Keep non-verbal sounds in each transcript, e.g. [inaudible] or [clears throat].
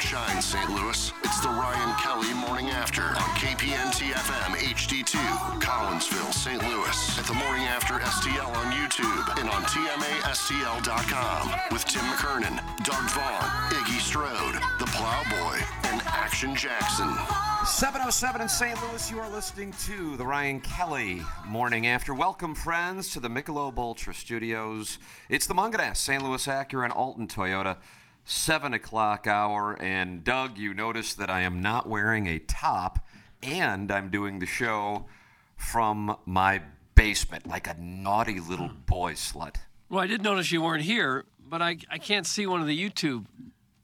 Shine, St. Louis. It's the Ryan Kelly Morning After on KPNT FM HD2, Collinsville, St. Louis. At the Morning After STL on YouTube and on TMASTL.com with Tim McKernan, Doug Vaughn, Iggy Strode, The Plowboy, and Action Jackson. 707 in St. Louis, you are listening to the Ryan Kelly Morning After. Welcome, friends, to the Michelob Ultra Studios. It's the Mungenast, St. Louis Acura and Alton Toyota. 7 o'clock hour. And Doug, you notice that I am not wearing a top, and I'm doing the show from my basement like a naughty little boy slut. Well, I did notice you weren't here, but I, I can't see one of the YouTube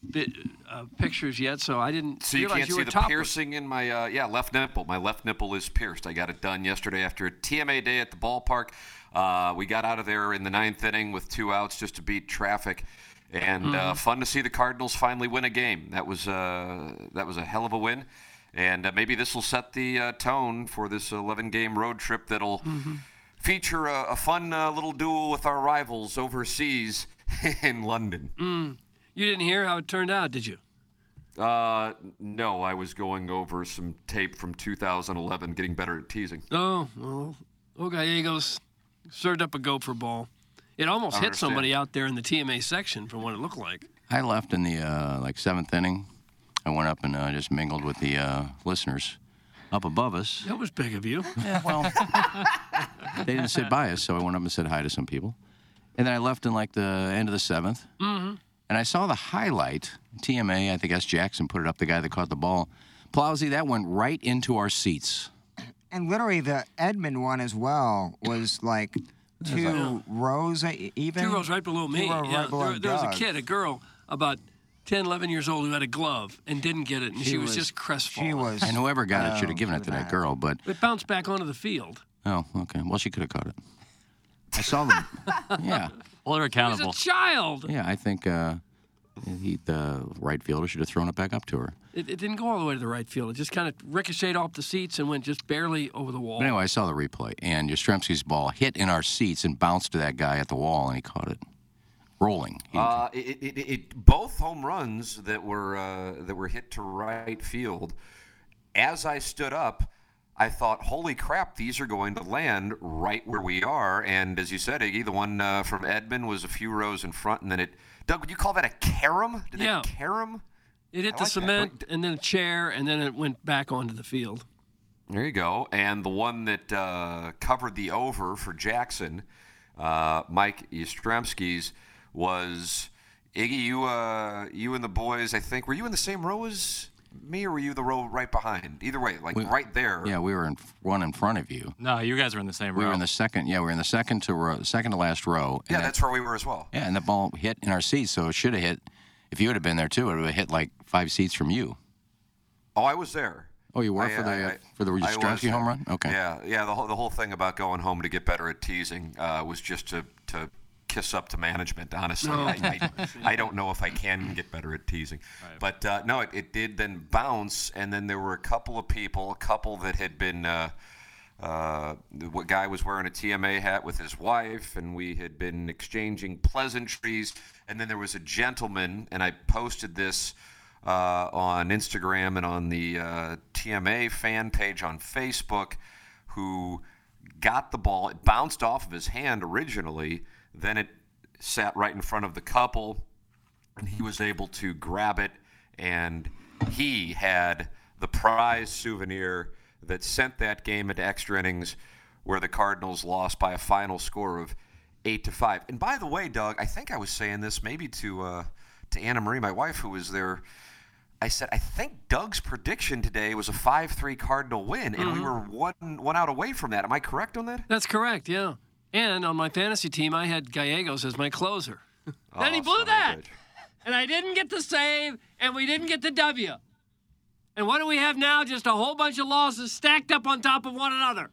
bit, uh, pictures yet, so I didn't So you can't you see the piercing in my uh, yeah left nipple. My left nipple is pierced. I got it done yesterday after a TMA day at the ballpark. Uh, we got out of there in the ninth inning with two outs just to beat traffic, and uh, Mm-hmm. fun to see the Cardinals finally win a game. That was uh, that was a hell of a win, and uh, maybe this will set the uh, tone for this 11 game road trip that'll Mm-hmm. feature a, a fun uh, little duel with our rivals overseas [laughs] in London. Mm. You didn't hear how it turned out, did you? Uh, no, I was going over some tape from 2011, getting better at teasing. Oh, well, oh, Gallegos served up a gopher ball. It almost hit somebody out there in the TMA section from what it looked like. I left in the uh, like seventh inning. I went up and uh, just mingled with the uh, listeners up above us. That was big of you. [laughs] Yeah, well, they didn't sit by us, so I went up and said hi to some people. And then I left in like the end of the 7th Mm-hmm. And I saw the highlight. TMA, I think S. Jackson put it up, the guy that caught the ball. Plowsy, that went right into our seats. And literally, the Edman one as well was like two rows uh, even. Two rows right below me. Two rows yeah, right below there, there was a kid, a girl, about 10, 11 years old, who had a glove and didn't get it, and she, She was, was- just crestfallen. She was. And whoever got it should have given it to that girl, but It bounced back onto the field. oh, okay. Well, she could have caught it. I saw them. [laughs] yeah, Well, they're He was a child. yeah. I think uh, he, the right fielder should have thrown it back up to her. It, it didn't go all the way to the right field. It just kind of ricocheted off the seats and went just barely over the wall. But anyway, I saw the replay, and Yastrzemski's ball hit in our seats and bounced to that guy at the wall, and he caught it rolling. He- Uh, it, it, it, it, both home runs that were uh, that were hit to right field. As I stood up, I thought, "Holy crap! These are going to land right where we are." And as you said, Iggy, the one uh, from Edman was a few rows in front, and then it. Doug, would you call that a carom? Did Yeah. it carom? It hit I the like that. cement and then a chair, and then it went back onto the field. There you go. And the one that uh, covered the over for Jackson, uh, Mike Yastrzemski's, was Iggy. You, uh, you and the boys. I think were you in the same row as me, or were you the row right behind? Either way, like We- right there. yeah, we were in one in front of you. No, you guys were in the same We row. We were in the second. Yeah, we were in the second to row, second to last row. and Yeah, that- that's where we were as well. yeah, and the ball hit in our seats, so it should have hit. If you would have been there too, it would have hit like five seats from you. Oh, I was there. Oh, you were I- for the I- uh, for the I home run. Okay. Yeah, yeah. The whole the whole thing about going home to get better at teasing uh, was just to to kiss up to management. Honestly, No. I, I, [laughs] I don't know if I can get better at teasing, but uh, no, it, it did then bounce, and then there were a couple of people, a couple that had been. Uh, uh, the guy was wearing a TMA hat with his wife, and we had been exchanging pleasantries. And then there was a gentleman, and I posted this uh, on Instagram and on the uh, TMA fan page on Facebook, who got the ball. It bounced off of his hand originally, then it sat right in front of the couple. and he was able to grab it, and he had the prize souvenir that sent that game into extra innings, where the Cardinals lost by a final score of eight to five. And by the way, Doug, I think I was saying this maybe to uh, to Anna Marie, my wife, who was there. I said I think Doug's prediction today was a five-three Cardinal win, and we were one one out away from that. Am I correct on that? That's correct, yeah. And on my fantasy team, I had Gallegos as my closer. [laughs] then he blew a that. bitch. And I didn't get the save, and we didn't get the W. And what do we have now? Just a whole bunch of losses stacked up on top of one another.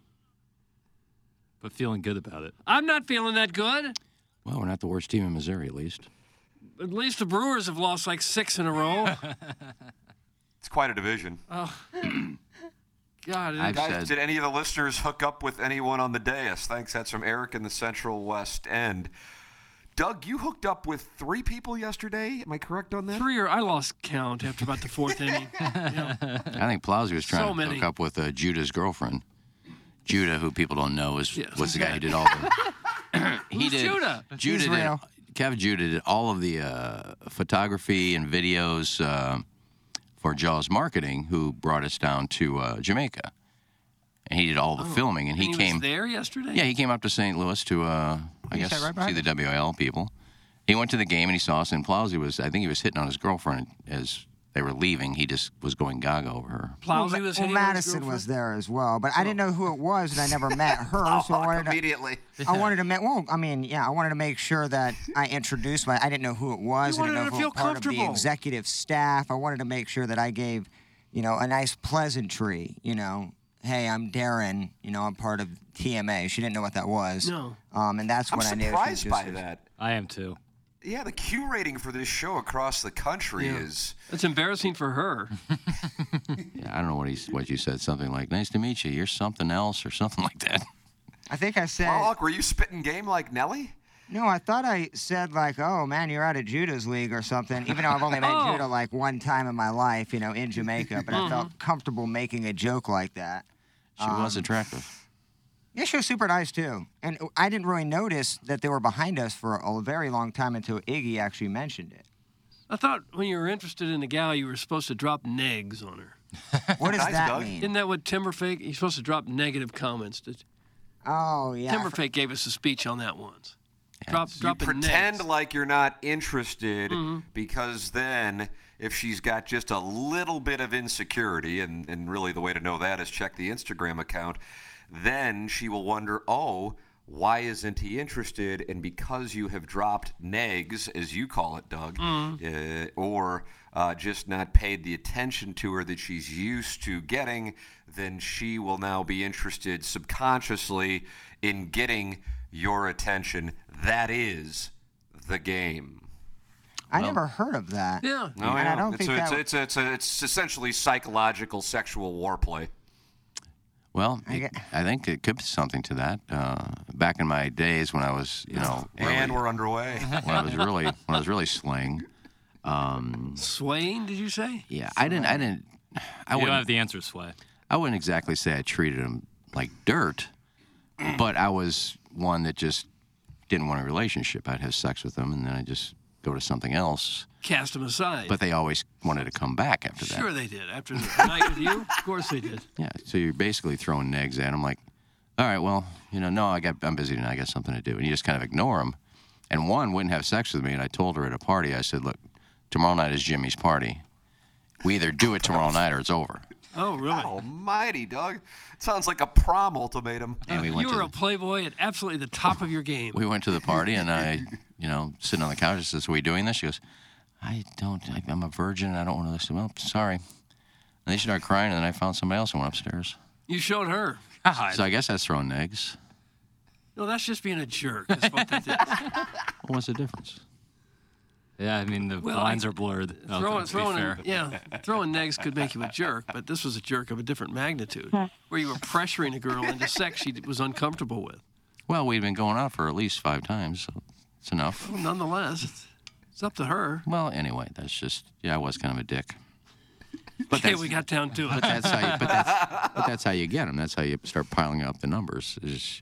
But feeling good about it. I'm not feeling that good. Well, we're not the worst team in Missouri, at least. At least the Brewers have lost like six in a row. [laughs] It's quite a division. Oh. [clears throat] God, I've it, Guys, said did any of the listeners hook up with anyone on the dais? Thanks. That's from Eric in the Central West End. Doug, you hooked up with three people yesterday. Am I correct on that? three or I lost count after about the fourth inning. [laughs] Yeah. I think Plowsy was trying So to many. hook up with uh, Judah's girlfriend. Judah, who people don't know, is Yes. was the guy who did all the. [laughs] he did. Judah? Judah did. real. Kev Judah did all of the uh, photography and videos uh, for Jaws Marketing, who brought us down to uh, Jamaica, and he did all the filming. And he, Oh. And came. was there yesterday. Yeah, he came up to St. Louis to, uh, I He guess, right see the WL people. He went to the game and he saw us, and Plowsy was, I think he was hitting on his girlfriend as they were leaving. He just was going gaga over her. Plowsy well, was well, hitting on his Madison was there as well, but I didn't know who it was, and I never met [laughs] her, so I wanted to, Immediately. I wanted to make. Well, I mean, yeah, I wanted to make sure that I introduced my. I didn't know who it was. You I didn't wanted know to if feel was part of the executive staff. I wanted to make sure that I gave, you know, a nice pleasantry. You know, hey, I'm Darren. You know, I'm part of TMA. She didn't know what that was. No. Um, and that's I'm when I knew. she was surprised by that. I am too. Yeah, the Q rating for this show across the country Yeah. is. It's embarrassing for her. [laughs] Yeah, I don't know what he what you said. Something like "Nice to meet you." You're something else, or something [laughs] like that. I think I said. Mark, were you spitting game like Nelly? No, I thought I said like, "Oh man, you're out of Judah's league" or something. Even though I've only met [laughs] Oh. Judah like one time in my life, you know, in Jamaica, but I Mm-hmm. felt comfortable making a joke like that. She was attractive. Yeah, she was super nice too, and I didn't really notice that they were behind us for a very long time until Iggy actually mentioned it. I thought when you were interested in a gal, you were supposed to drop negs on her. [laughs] What does Nice, that Doug. mean? Isn't that what Timberfake? You're supposed to drop negative comments. Did- Oh yeah, I for- Timberfake gave us a speech on that once. Drop, You dropping pretend negs. like you're not interested Mm-hmm. because then if she's got just a little bit of insecurity, and, and really the way to know that is check the Instagram account, then she will wonder, oh, why isn't he interested? And because you have dropped negs, as you call it, Doug, uh, or uh, just not paid the attention to her that she's used to getting, then she will now be interested subconsciously in getting your attention. That is the game. I never heard of that. Yeah. No, And I don't it's, think a, it's, that- it's, a, it's, a, it's essentially psychological sexual warplay. Well, I it- I think it could be something to that. Uh, back in my days when I was, you know, [laughs] really, And we're underway. [laughs] when I was really when I was really slaying. Um, Swaying, did you say? yeah, I didn't. I didn't. I You don't wouldn't. have the answer, Sway. I wouldn't exactly say I treated him like dirt, but I was one that just didn't want a relationship. I'd have sex with them, and then I'd just go to something else. Cast them aside. But they always wanted to come back after that. sure they did. After the night with you, of course they did. [laughs] Yeah, so you're basically throwing negs at them, like, all right, well, you know, no, I got, I'm busy tonight. I got something to do, and you just kind of ignore them. And one wouldn't have sex with me, and I told her at a party, I said, look, tomorrow night is Jimmy's party. We either do it tomorrow night or it's over. Oh, really? Oh, Almighty, Doug. It sounds like a prom ultimatum. And we uh, went you to were the, a playboy at absolutely the top of your game. we went to the party, and I, you know, sitting on the couch, I says, "Are we doing this?" She goes, "I don't. I, I'm a virgin. I don't want to listen." Well, sorry. And they started crying, and then I found somebody else and went upstairs. You showed her. God. So I guess that's throwing eggs. No, that's just being a jerk. That's what that is. [laughs] What's the difference? Yeah, I mean the Well, lines I- are blurred. Okay, throwing, to be throwing, fair. yeah, throwing negs could make you a jerk, but this was a jerk of a different magnitude, hmm. where you were pressuring a girl into sex she was uncomfortable with. Well, we'd been going out for at least five times, so it's enough. Well, nonetheless, it's, it's up to her. Well, anyway, that's just yeah, I was kind of a dick. [laughs] But Okay, we got down to but it. that's how you, but that's, [laughs] but that's how you get them. That's how you start piling up the numbers. Is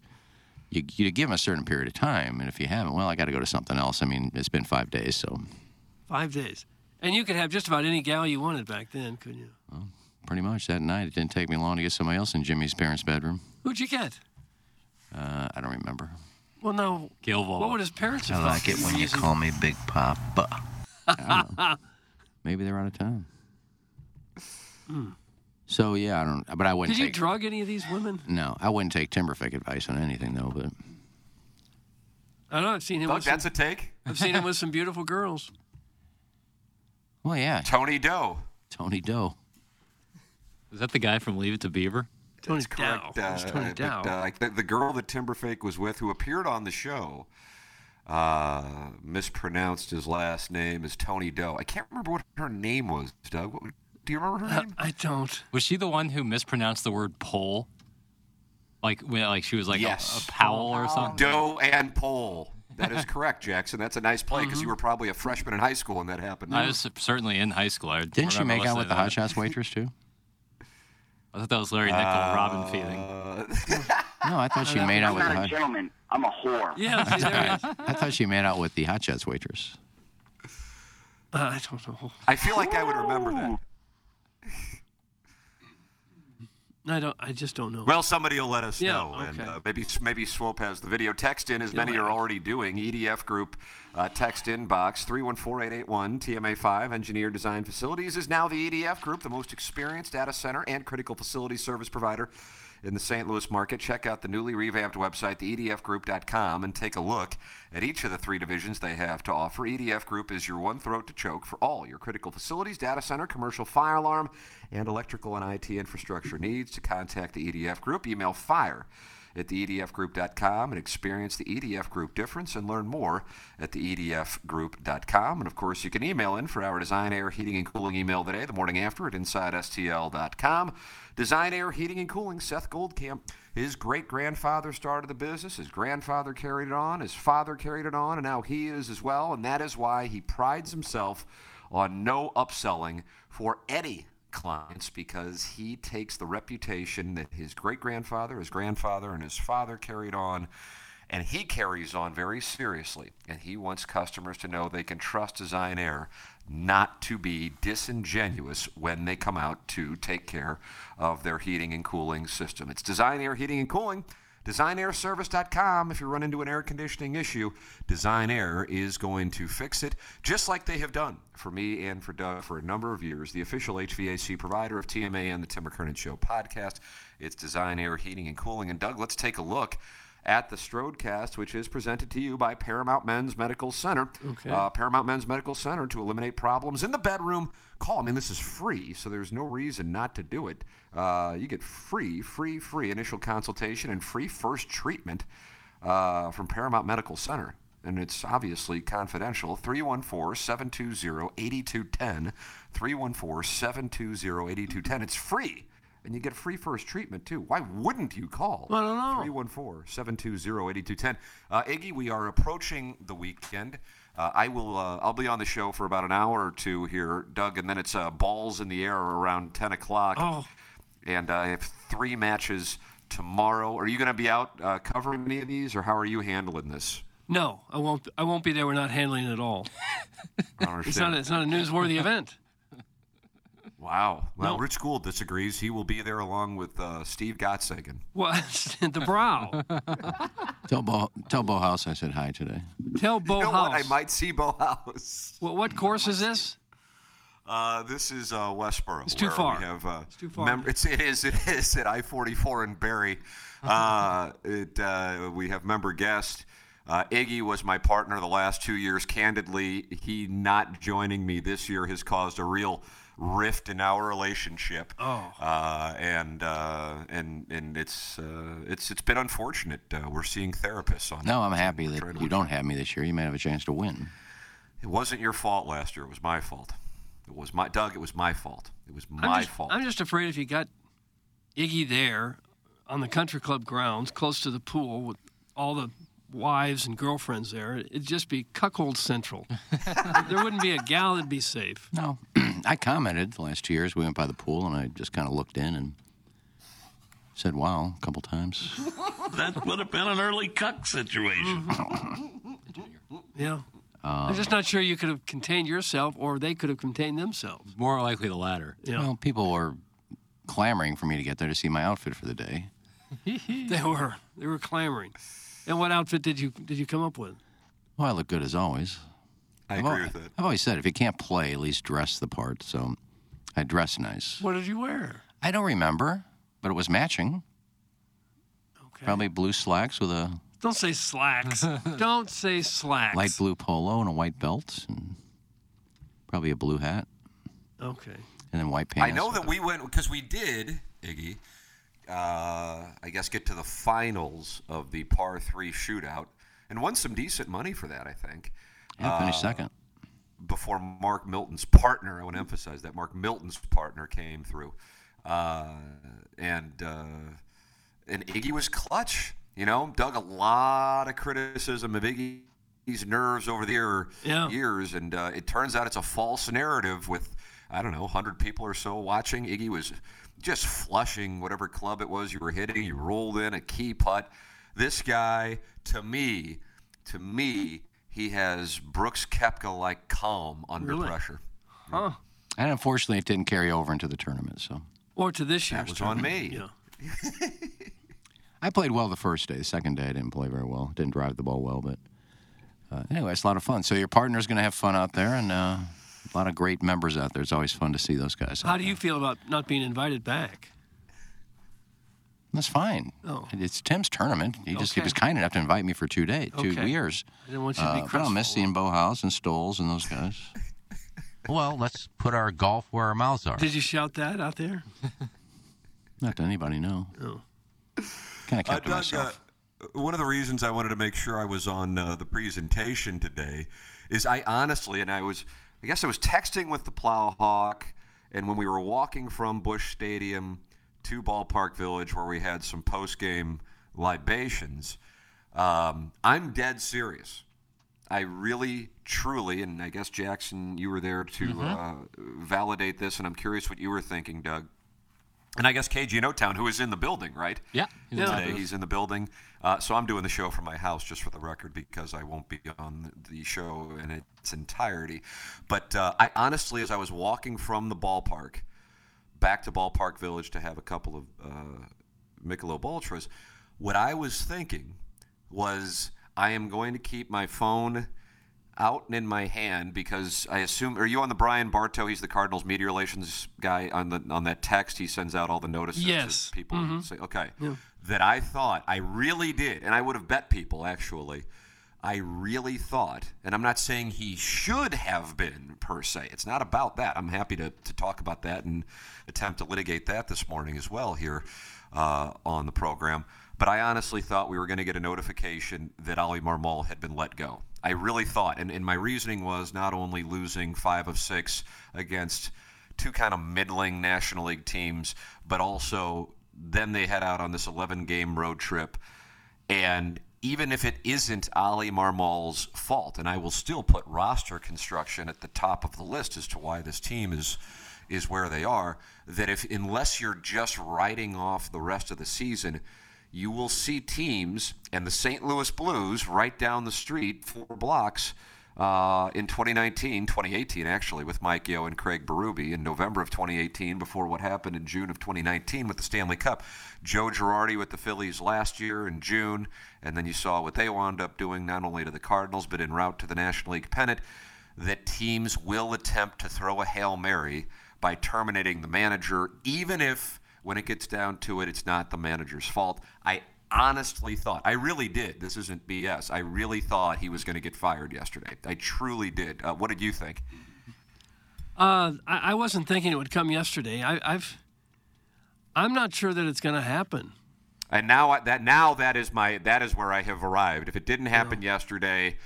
you you give them a certain period of time, and if you haven't, well, I got to go to something else. I mean, it's been five days, so Five days. And you could have just about any gal you wanted back then, couldn't you? Well, Pretty much that night. It didn't take me long to get somebody else in Jimmy's parents' bedroom. Who'd you get? Uh, I don't remember. Well, no. Gail What would his parents have I like it when you call me Big Papa. [laughs] Maybe they're out of town. Hmm. So yeah, I don't. But I wouldn't Did you take. drug any of these women? no, I wouldn't take Timberfake advice on anything though. But I don't know. I've seen him. Doug, with some, that's a take. I've seen him with some beautiful girls. well, yeah, Tony Doe. Tony Doe. Is that the guy from Leave It to Beaver? Tony That's correct. Dow. It's Tony but, Dow. uh, like the, the girl that Timberfake was with, who appeared on the show, uh, mispronounced his last name as Tony Doe. I can't remember what her name was. Doug, what, do you remember her name? I don't. Was she the one who mispronounced the word pole? Like, when, like she was like a- Yes. a, Powell or something. Doe and Pole. That is correct, Jackson. That's a nice play because Mm-hmm. you were probably a freshman in high school when that happened. I was certainly in high school. I Didn't she make out with the listening Hot to Shots waitress too? That. I thought that was Larry Nickel, Robin feeding. Uh, [laughs] No, [laughs] I thought she made out with the I'm not a hot. gentleman. I'm a whore. Yeah, see, there. I thought she made out with the Hot Shots waitress. Uh, I don't know. I feel like I would remember that. I don't. I just don't know. Well, somebody will let us Yeah, know, and uh, maybe maybe Swope has the video. Text in, as many are already doing. EDF Group uh, text inbox three one four eight eight one TMA five. Engineer Design Facilities is now the EDF Group, the most experienced data center and critical facility service provider in the St. Louis market. Check out the newly revamped website, theedfgroup.com, and take a look at each of the three divisions they have to offer. EDF Group is your one throat to choke for all your critical facilities, data center, commercial fire alarm, and electrical and IT infrastructure needs. To contact the EDF Group, email fire at theedfgroup.com and experience the EDF Group difference and learn more at theedfgroup.com. And of course, you can email in for our Design Air Heating and Cooling email today, the morning after at InsideSTL.com. Design Air Heating and Cooling, Seth Goldcamp. His great grandfather started the business. His grandfather carried it on. His father carried it on. And now he is as well. And that is why he prides himself on no upselling for any clients because he takes the reputation that his great grandfather, his grandfather, and his father carried on. And he carries on very seriously. And he wants customers to know they can trust Design Air not to be disingenuous when they come out to take care of their heating and cooling system. It's Design Air Heating and Cooling. DesignAirService.com. If you run into an air conditioning issue, Design Air is going to fix it, just like they have done for me and for Doug for a number of years. The official HVAC provider of TMA and the Tim McKernan Show podcast. It's Design Air Heating and Cooling. And Doug, let's take a look at the Strodecast, which is presented to you by Paramount Men's Medical Center. Okay. Uh, Paramount Men's Medical Center to eliminate problems in the bedroom. Call. I mean, this is free, so there's no reason not to do it. Uh, you get free, free, free initial consultation and free first treatment uh, from Paramount Medical Center. And it's obviously confidential. 314 720 8210. 314 720 8210. It's free. And you get free first treatment, too. Why wouldn't you call? I don't know. 314 720 8210. Uh, Iggy, we are approaching the weekend. Uh, I will. Uh, I'll be on the show for about an hour or two here, Doug, and then it's uh, balls in the air around 10 o'clock. Oh. And uh, I have three matches tomorrow. Are you going to be out uh, covering any of these, or how are you handling this? No, I won't. I won't be there. We're not handling it at all. [laughs] It's not. It's not a newsworthy event. Wow. Well, No. Rich Gould disagrees. He will be there along with uh, Steve Gottsagen. What? [laughs] the brow. [laughs] Tell Bo, tell Bo House I said hi today. Tell Bo You know House. what? I might see Bo House. What, what course is this? Uh, this is uh, Westboro. It's too far. We have, uh, It's too far. mem- it's, it is. It is at I-44 in Barry. Uh, [laughs] it, uh, we have member guest. Uh, Iggy was my partner the last two years. Candidly, he not joining me this year has caused a real rift in our relationship. Oh. Uh, and uh, and and it's uh, it's it's been unfortunate. Uh, we're seeing therapists on. No, I'm happy that you don't have me this year. You may have a chance to win. It wasn't your fault last year. It was my fault. It was my Doug. It was my fault. It was I'm my just, fault. I'm just afraid if you got Iggy there on the country club grounds, close to the pool, with all the wives and girlfriends there, it'd just be cuckold central. [laughs] there wouldn't be a gal that'd be safe. No, I commented the last two years. We went by the pool and I just kind of looked in and said, "Wow," a couple times. [laughs] That would have been an early cuck situation. Mm-hmm. Yeah. Um, I'm just not sure you could have contained yourself, or they could have contained themselves. More likely the latter. Yeah. Well, people were clamoring for me to get there to see my outfit for the day. [laughs] They were. They were clamoring. And what outfit did you did you come up with? Well, I look good as always. I I've agree al- with that. I've always said if you can't play, at least dress the part. So I dress nice. What did you wear? I don't remember, but it was matching. Okay. Probably blue slacks with a Don't say slacks. [laughs] Don't say slacks. light blue polo and a white belt, and probably a blue hat, Okay. and then white pants. I know with that we went because we did, Iggy. Uh, I guess get to the finals of the par three shootout and won some decent money for that. I think a- Yeah, finished uh, second. before Mark Milton's partner. I want to emphasize that Mark Milton's partner came through, uh, and uh, and Iggy was clutch. You know, dug a lot of criticism of Iggy's nerves over the year, Yeah. years, and uh, it turns out it's a false narrative with I don't know, 100 people or so watching. Iggy was just flushing whatever club it was you were hitting. You rolled in a key putt. This guy, to me, to me, he has Brooks Koepka like calm under Really? pressure. Huh. And unfortunately, it didn't carry over into the tournament. So Or to this year's That was on me. Yeah. [laughs] I played well the first day. The second day, I didn't play very well. Didn't drive the ball well, but uh, anyway, it's a lot of fun. So your partner's going to have fun out there, and uh, a lot of great members out there. It's always fun to see those guys. How do you feel about not being invited back? That's fine. Oh. It's Tim's tournament. He just he Okay. was kind enough to invite me for two days, two Okay. years. I didn't want you to be Uh, but I'll miss crestfallen. seeing Bauhaus and Stoles and those guys. [laughs] Well, let's put our golf where our mouths are. Did you shout that out there? [laughs] Not to anybody, no. Oh. Kind of kept Uh, to Doug, myself. uh, one of the reasons I wanted to make sure I was on uh, the presentation today is I honestly, and I was, I guess I was texting with the Plowhawk, and when we were walking from Busch Stadium to Ballpark Village, where we had some post-game libations, um, I'm dead serious. I really, truly, and I guess Jackson, you were there to uh, validate this, and I'm curious what you were thinking, Doug. And I guess KG in O-Town, who is in the building, right? Yeah. he's in Yeah. the today. He's in the building. Uh, so I'm doing the show from my house, just for the record, because I won't be on the show in its entirety. But uh, I honestly, as I was walking from the ballpark back to Ballpark Village to have a couple of uh, Michelob Ultras, what I was thinking was I am going to keep my phone out and in my hand because I assume are you on the Brian Bartow? He's the Cardinals media relations guy on the on that text. He sends out all the notices Yes. to people. Say, okay, that I thought I really did, and I would have bet people actually. I really thought, and I'm not saying he should have been per se. It's not about that. I'm happy to, to talk about that and attempt to litigate that this morning as well here uh, on the program. But I honestly thought we were going to get a notification that Oli Marmol had been let go. I really thought, and, and my reasoning was not only losing five of six against two kind of middling National League teams, but also then they head out on this 11 game road trip. And even if it isn't Oli Marmol's fault, and I will still put roster construction at the top of the list as to why this team is is where they are, that if unless you're just writing off the rest of the season, you will see teams and the St. Louis Blues right down the street four blocks uh, in 2019, 2018 actually, with Mike Yeo and Craig Berube in November of 2018 before what happened in June of 2019 with the Stanley Cup. Joe Girardi with the Phillies last year in June, and then you saw what they wound up doing not only to the Cardinals but en route to the National League pennant. That teams will attempt to throw a Hail Mary by terminating the manager, even if when it gets down to it, it's not the manager's fault. I honestly thought, I really did. This isn't BS. I really thought he was going to get fired yesterday. I truly did. Uh, what did you think? Uh, I, I wasn't thinking it would come yesterday. I, I've, I'm not sure that it's going to happen. And now I- that now that is my that is where I have arrived. If it didn't happen yesterday,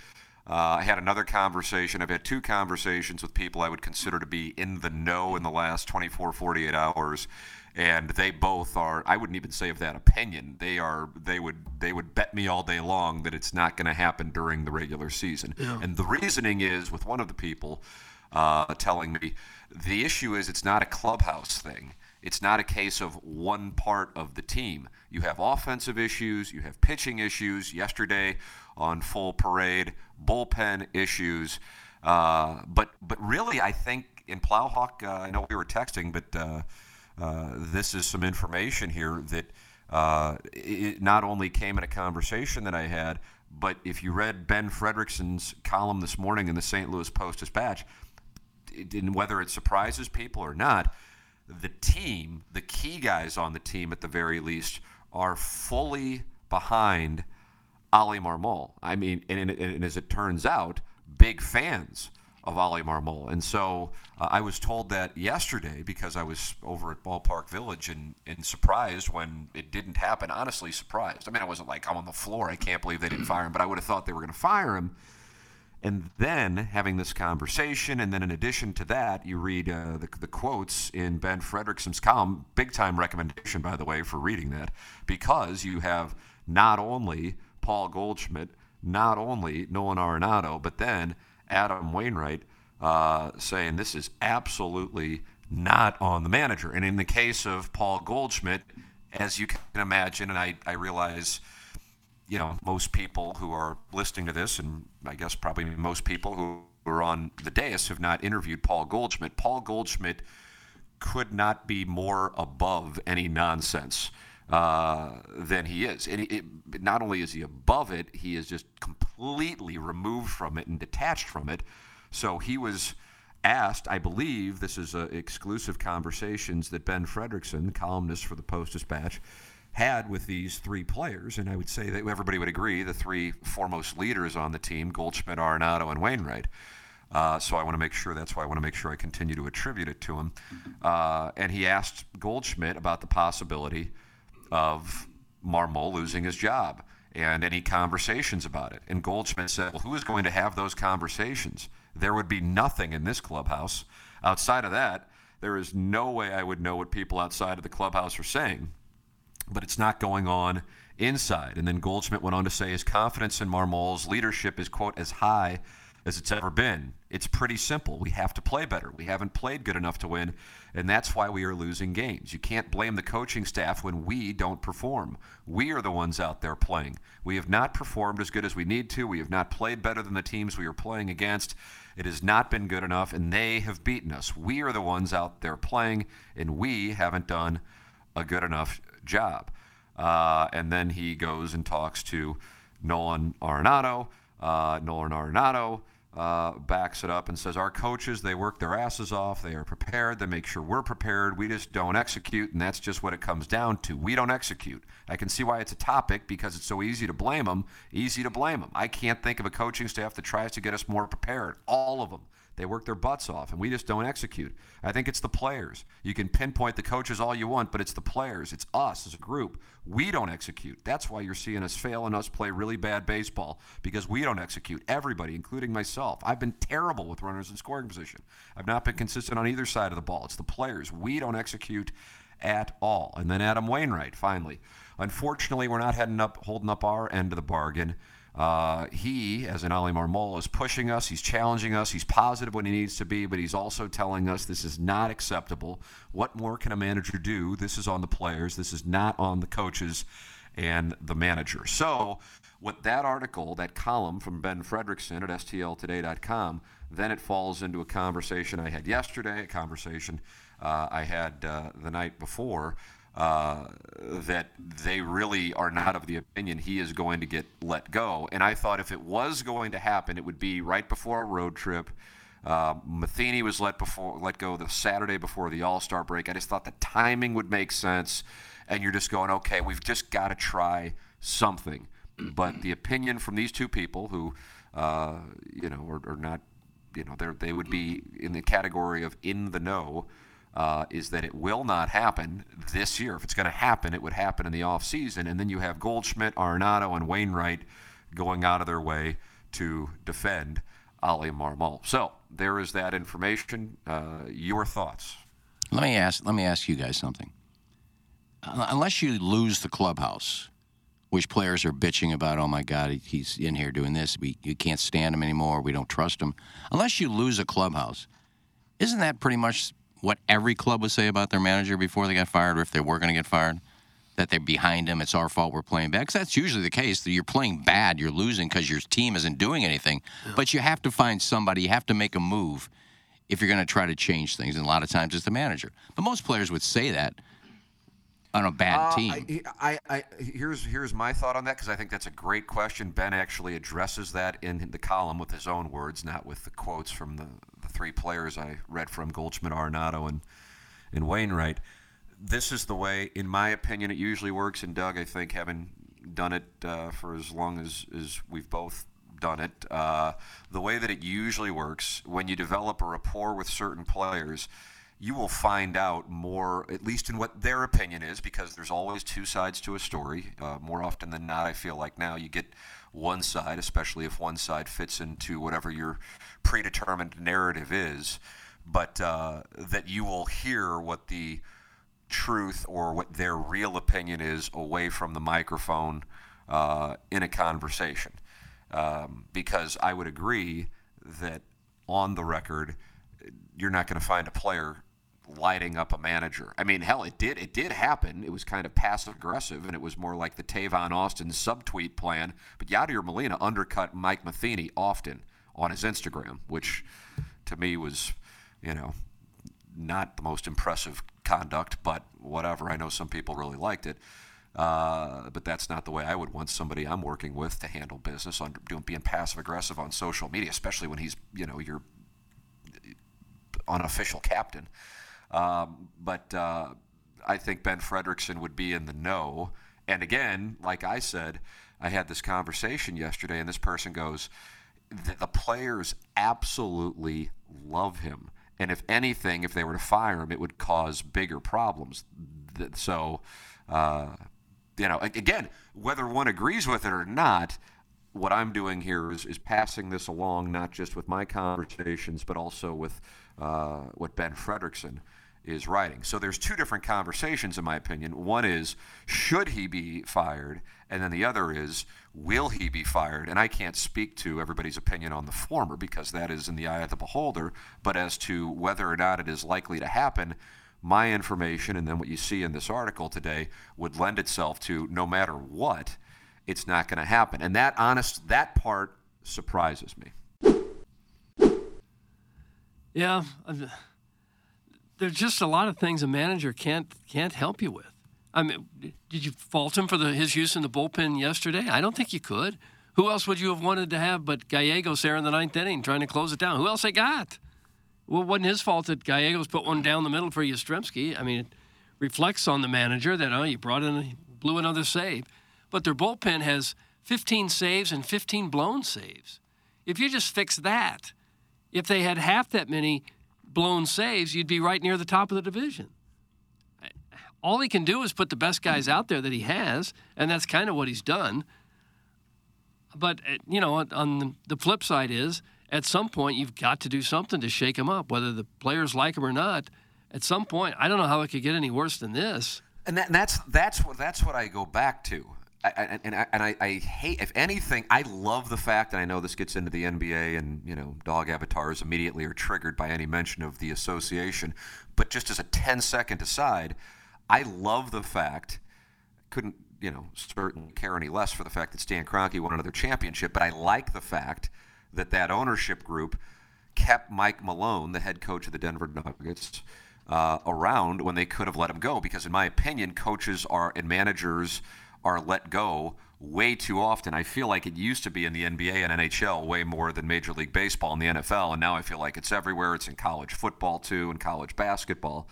uh, I had another conversation. I've had two conversations with people I would consider to be in the know in the last 24, 48 hours, and they both are. I wouldn't even say of that opinion. They are. They would. They would bet me all day long that it's not going to happen during the regular season. And the reasoning is with one of the people uh, telling me the issue is it's not a clubhouse thing. It's not a case of one part of the team. You have offensive issues, you have pitching issues. Yesterday on full parade, bullpen issues. Uh, but but really, I think in Plowhawk, uh, I know we were texting, but uh, this is some information here that uh, it not only came in a conversation that I had, but if you read Ben Frederickson's column this morning in the St. Louis Post Dispatch, whether it surprises people or not, the team, the key guys on the team at the very least, are fully behind Oli Marmol. I mean, and, and, and as it turns out, big fans of Oli Marmol. And so uh, I was told that yesterday because I was over at Ballpark Village and, and surprised when it didn't happen. Honestly, surprised. I mean, I wasn't like, I'm on the floor. I can't believe they didn't fire him, but I would have thought they were going to fire him. And then having this conversation, and then in addition to that, you read uh, the, the quotes in Ben Frederickson's column. Big time recommendation, by the way, for reading that, because you have not only Paul Goldschmidt, not only Nolan Arenado, but then Adam Wainwright uh, saying this is absolutely not on the manager. And in the case of Paul Goldschmidt, as you can imagine, and I, I realize you know, most people who are listening to this, and I guess probably most people who are on the dais have not interviewed Paul Goldschmidt. Paul Goldschmidt could not be more above any nonsense uh, than he is. And it, not only is he above it, he is just completely removed from it and detached from it. So he was asked, I believe, this is uh, exclusive conversations that Ben Frederickson, columnist for the Post Dispatch, had with these three players, and I would say that everybody would agree the three foremost leaders on the team Goldschmidt, Arenado, and Wainwright. Uh, so I want to make sure that's why I want to make sure I continue to attribute it to him. Uh, and he asked Goldschmidt about the possibility of Marmol losing his job and any conversations about it. And Goldschmidt said, Well, who is going to have those conversations? There would be nothing in this clubhouse. Outside of that, there is no way I would know what people outside of the clubhouse are saying but it's not going on inside. And then Goldschmidt went on to say his confidence in Marmol's leadership is, quote, as high as it's ever been. It's pretty simple. We have to play better. We haven't played good enough to win, and that's why we are losing games. You can't blame the coaching staff when we don't perform. We are the ones out there playing. We have not performed as good as we need to. We have not played better than the teams we are playing against. It has not been good enough, and they have beaten us. We are the ones out there playing, and we haven't done a good enough job. Uh, and then he goes and talks to Nolan Arenado. Uh, Nolan Arenado uh, backs it up and says, Our coaches, they work their asses off. They are prepared. They make sure we're prepared. We just don't execute. And that's just what it comes down to. We don't execute. I can see why it's a topic because it's so easy to blame them. Easy to blame them. I can't think of a coaching staff that tries to get us more prepared. All of them. They work their butts off, and we just don't execute. I think it's the players. You can pinpoint the coaches all you want, but it's the players. It's us as a group. We don't execute. That's why you're seeing us fail and us play really bad baseball because we don't execute. Everybody, including myself. I've been terrible with runners in scoring position. I've not been consistent on either side of the ball. It's the players. We don't execute at all. And then Adam Wainwright, finally. Unfortunately, we're not heading up, holding up our end of the bargain. Uh, he, as an Oli Marmol, is pushing us. He's challenging us. He's positive when he needs to be, but he's also telling us this is not acceptable. What more can a manager do? This is on the players. This is not on the coaches and the manager. So, with that article, that column from Ben Frederickson at STLtoday.com, then it falls into a conversation I had yesterday, a conversation uh, I had uh, the night before uh, that they really are not of the opinion he is going to get let go. And I thought if it was going to happen, it would be right before a road trip. Uh, Matheny was let before let go the Saturday before the All Star break. I just thought the timing would make sense, and you're just going, okay, we've just got to try something. But the opinion from these two people, who uh, you know are, are not, you know, they they would be in the category of in the know uh, is that it will not happen this year. If it's going to happen, it would happen in the offseason. And then you have Goldschmidt, Arenado, and Wainwright going out of their way to defend Oli Marmol. So there is that information. Uh, your thoughts? Let me ask. Let me ask you guys something. Unless you lose the clubhouse, which players are bitching about, oh my God, he's in here doing this. We you can't stand him anymore. We don't trust him. Unless you lose a clubhouse, isn't that pretty much what every club would say about their manager before they got fired, or if they were going to get fired, that they're behind him. It's our fault we're playing bad. 'Cause that's usually the case. That you're playing bad, you're losing because your team isn't doing anything. But you have to find somebody. You have to make a move if you're going to try to change things. And a lot of times it's the manager. But most players would say that on a bad Uh, team. I, I, I, here's here's my thought on that because I think that's a great question. Ben actually addresses that in the column with his own words, not with the quotes from the, the three players I read from Goldschmidt, Arenado, and and Wainwright. This is the way, in my opinion, it usually works. And Doug, I think, having done it uh, for as long as, as we've both done it, uh, the way that it usually works when you develop a rapport with certain players, you will find out more, at least in what their opinion is, because there's always two sides to a story. Uh, more often than not, I feel like now you get one side, especially if one side fits into whatever your predetermined narrative is, but uh, that you will hear what the truth or what their real opinion is away from the microphone uh, in a conversation. Um, because I would agree that on the record, you're not going to find a player lighting up a manager. I mean, hell, it did. It did happen. It was kind of passive aggressive, and it was more like the Tavon Austin subtweet plan. But Yadier Molina undercut Mike Matheny often on his Instagram, which to me was, you know, not the most impressive conduct, but whatever. I know some people really liked it. Uh, but that's not the way I would want somebody I'm working with to handle business on doing being passive aggressive on social media, especially when he's you know your unofficial captain. Um, but uh, I think Ben Frederickson would be in the know. And again, like I said, I had this conversation yesterday, and this person goes, the, the players absolutely love him. And if anything, if they were to fire him, it would cause bigger problems. So, uh, you know, again, whether one agrees with it or not, what I'm doing here is, is passing this along, not just with my conversations, but also with uh, what Ben Frederickson is writing. So there's two different conversations, in my opinion. One is, should he be fired? And then the other is, will he be fired? And I can't speak to everybody's opinion on the former because that is in the eye of the beholder. But as to whether or not it is likely to happen, my information and then what you see in this article today would lend itself to no matter what, it's not going to happen. And that honest, that part surprises me. Yeah, uh, there's just a lot of things a manager can't can't help you with. I mean, did you fault him for the, his use in the bullpen yesterday? I don't think you could. Who else would you have wanted to have but Gallegos there in the ninth inning trying to close it down? Who else they got? Well, it wasn't his fault that Gallegos put one down the middle for Yastrzemski. I mean, it reflects on the manager that, oh, you brought in, blew another save. But their bullpen has 15 saves and 15 blown saves. If you just fix that, if they had half that many blown saves, you'd be right near the top of the division. All he can do is put the best guys out there that he has, and that's kind of what he's done. But, uh, you know, on- on the flip side is, at some point, you've got to do something to shake him up, whether the players like him or not. At some point, I don't know how it could get any worse than this. And, that, and that's that's what that's what I go back to. And I, and I, I hate, if anything, I love the fact, and I know this gets into the NBA, and you know, dog avatars immediately are triggered by any mention of the association. But just as a 10 second aside, I love the fact, couldn't you know certainly care any less for the fact that Stan Kroenke won another championship, but I like the fact that that ownership group kept Mike Malone, the head coach of the Denver Nuggets, uh, around when they could have let him go. Because in my opinion, coaches are and managers are let go way too often. I feel like it used to be in the NBA and NHL way more than Major League Baseball and the NFL, and now I feel like it's everywhere. It's in college football too, and college basketball.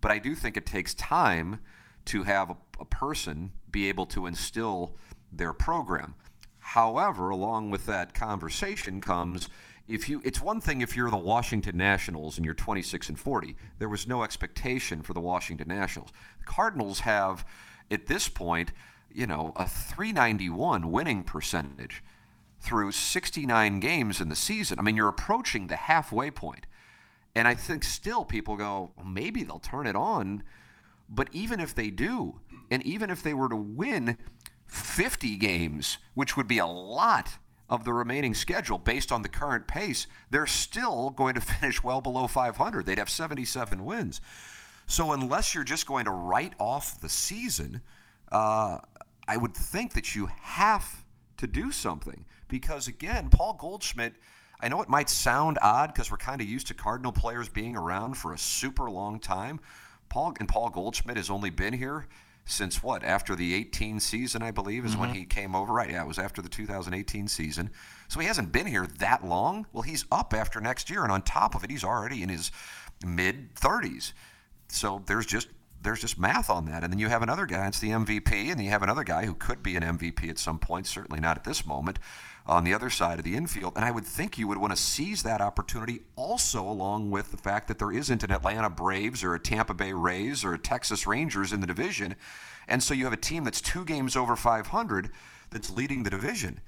But I do think it takes time to have a, a person be able to instill their program. However, along with that conversation comes if you it's one thing if you're the Washington Nationals and you're 26 and 40. There was no expectation for the Washington Nationals. The Cardinals have at this point, you know, a 391 winning percentage through 69 games in the season. I mean, you're approaching the halfway point. And I think still people go, well, maybe they'll turn it on. But even if they do, and even if they were to win 50 games, which would be a lot of the remaining schedule based on the current pace, they're still going to [laughs] finish well below 500. They'd have 77 wins. So unless you're just going to write off the season, uh, I would think that you have to do something because again, Paul Goldschmidt. I know it might sound odd because we're kind of used to Cardinal players being around for a super long time. Paul and Paul Goldschmidt has only been here since what? After the 18 season, I believe, is when Mhm. he came over. Right? Yeah, it was after the 2018 season. So he hasn't been here that long. Well, he's up after next year, and on top of it, he's already in his mid 30s. So there's just there's just math on that. And then you have another guy, it's the MVP, and you have another guy who could be an MVP at some point, certainly not at this moment, on the other side of the infield. And I would think you would want to seize that opportunity also along with the fact that there isn't an Atlanta Braves or a Tampa Bay Rays or a Texas Rangers in the division. And so you have a team that's two games over 500 that's leading the division.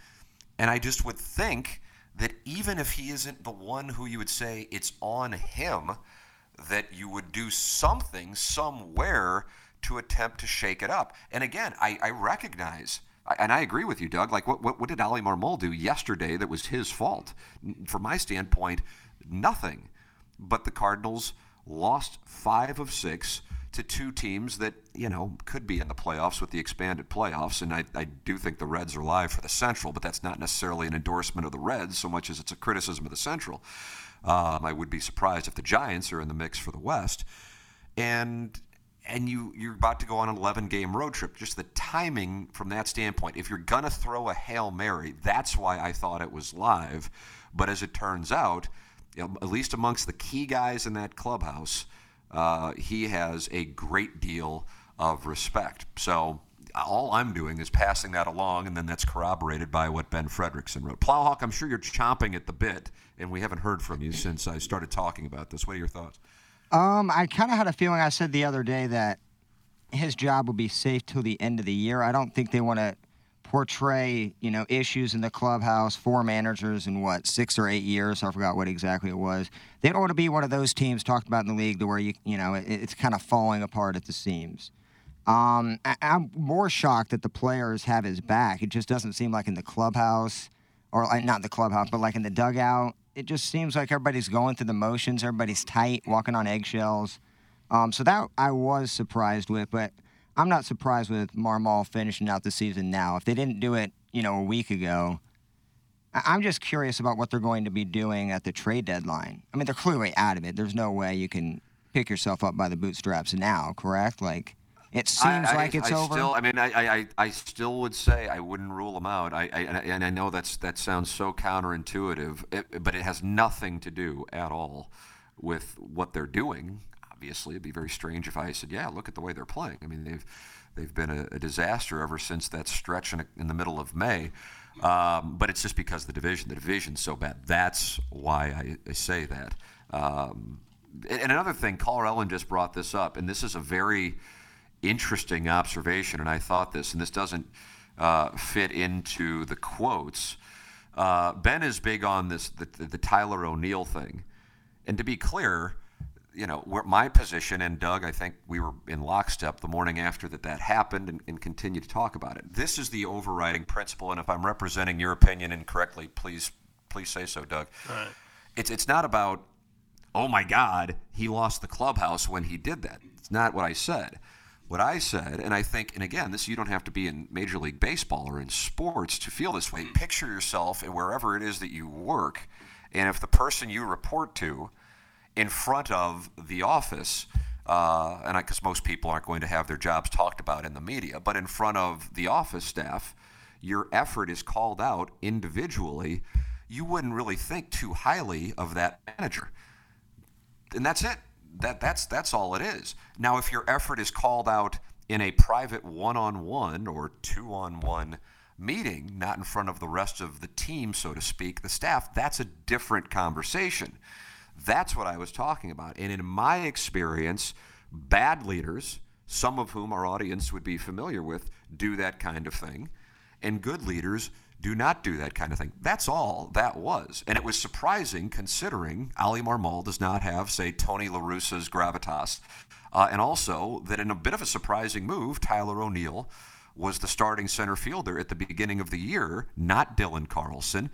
And I just would think that even if he isn't the one who you would say it's on him, that you would do something somewhere to attempt to shake it up. And again, I, I recognize, and I agree with you, Doug. Like, what, what, what did Oli Marmol do yesterday that was his fault? From my standpoint, nothing. But the Cardinals lost five of six to two teams that, you know, could be in the playoffs with the expanded playoffs. And I, I do think the Reds are live for the Central, but that's not necessarily an endorsement of the Reds so much as it's a criticism of the Central. Um, I would be surprised if the Giants are in the mix for the West. And and you you're about to go on an 11 game road trip. Just the timing from that standpoint. If you're gonna throw a hail mary, that's why I thought it was live. But as it turns out, you know, at least amongst the key guys in that clubhouse, uh, he has a great deal of respect. So all I'm doing is passing that along, and then that's corroborated by what Ben Frederickson wrote. Plowhawk, I'm sure you're chomping at the bit, and we haven't heard from you since I started talking about this. What are your thoughts? Um, I kind of had a feeling. I said the other day that his job will be safe till the end of the year. I don't think they want to portray, you know, issues in the clubhouse. Four managers in what six or eight years? I forgot what exactly it was. They don't want to be one of those teams talked about in the league to where you, you know, it, it's kind of falling apart at the seams. Um, I, I'm more shocked that the players have his back. It just doesn't seem like in the clubhouse, or like, not the clubhouse, but like in the dugout. It just seems like everybody's going through the motions. Everybody's tight, walking on eggshells. Um, so that I was surprised with, but I'm not surprised with Marmol finishing out the season now. If they didn't do it, you know, a week ago, I- I'm just curious about what they're going to be doing at the trade deadline. I mean, they're clearly out of it. There's no way you can pick yourself up by the bootstraps now, correct? Like, it seems I- I- like it's I over. Still, I mean, I, I, I- still would say I wouldn't rule them out. I, I and I- know that's that sounds so counterintuitive, it, but it has nothing to do at all with what they're doing. Obviously, it'd be very strange if I said, "Yeah, look at the way they're playing." I mean, they've they've been a, a disaster ever since that stretch in, in the middle of May. Um, but it's just because the division, the division's so bad. That's why I, I say that. Um, and and another thing, Carl Ellen just brought this up, and this is a very interesting observation, and I thought this, and this doesn't uh, fit into the quotes. Uh, ben is big on this the, the, the Tyler O'Neill thing, and to be clear, you know, where my position and Doug, I think we were in lockstep the morning after that that happened, and, and continue to talk about it. This is the overriding principle, and if I'm representing your opinion incorrectly, please please say so, Doug. It's it's not about oh my God, he lost the clubhouse when he did that. It's not what I said. What I said, and I think, and again, this you don't have to be in Major League Baseball or in sports to feel this way. Picture yourself in wherever it is that you work, and if the person you report to in front of the office, uh, and because most people aren't going to have their jobs talked about in the media, but in front of the office staff, your effort is called out individually, you wouldn't really think too highly of that manager and that's it. That that's that's all it is. Now, if your effort is called out in a private one-on-one or two-on-one meeting, not in front of the rest of the team, so to speak, the staff, that's a different conversation. That's what I was talking about. And in my experience, bad leaders, some of whom our audience would be familiar with, do that kind of thing, and good leaders do not do that kind of thing. That's all that was. And it was surprising considering Oli Marmol does not have, say, Tony La Russa's gravitas. Uh, and also that in a bit of a surprising move, Tyler O'Neill was the starting center fielder at the beginning of the year, not Dylan Carlson.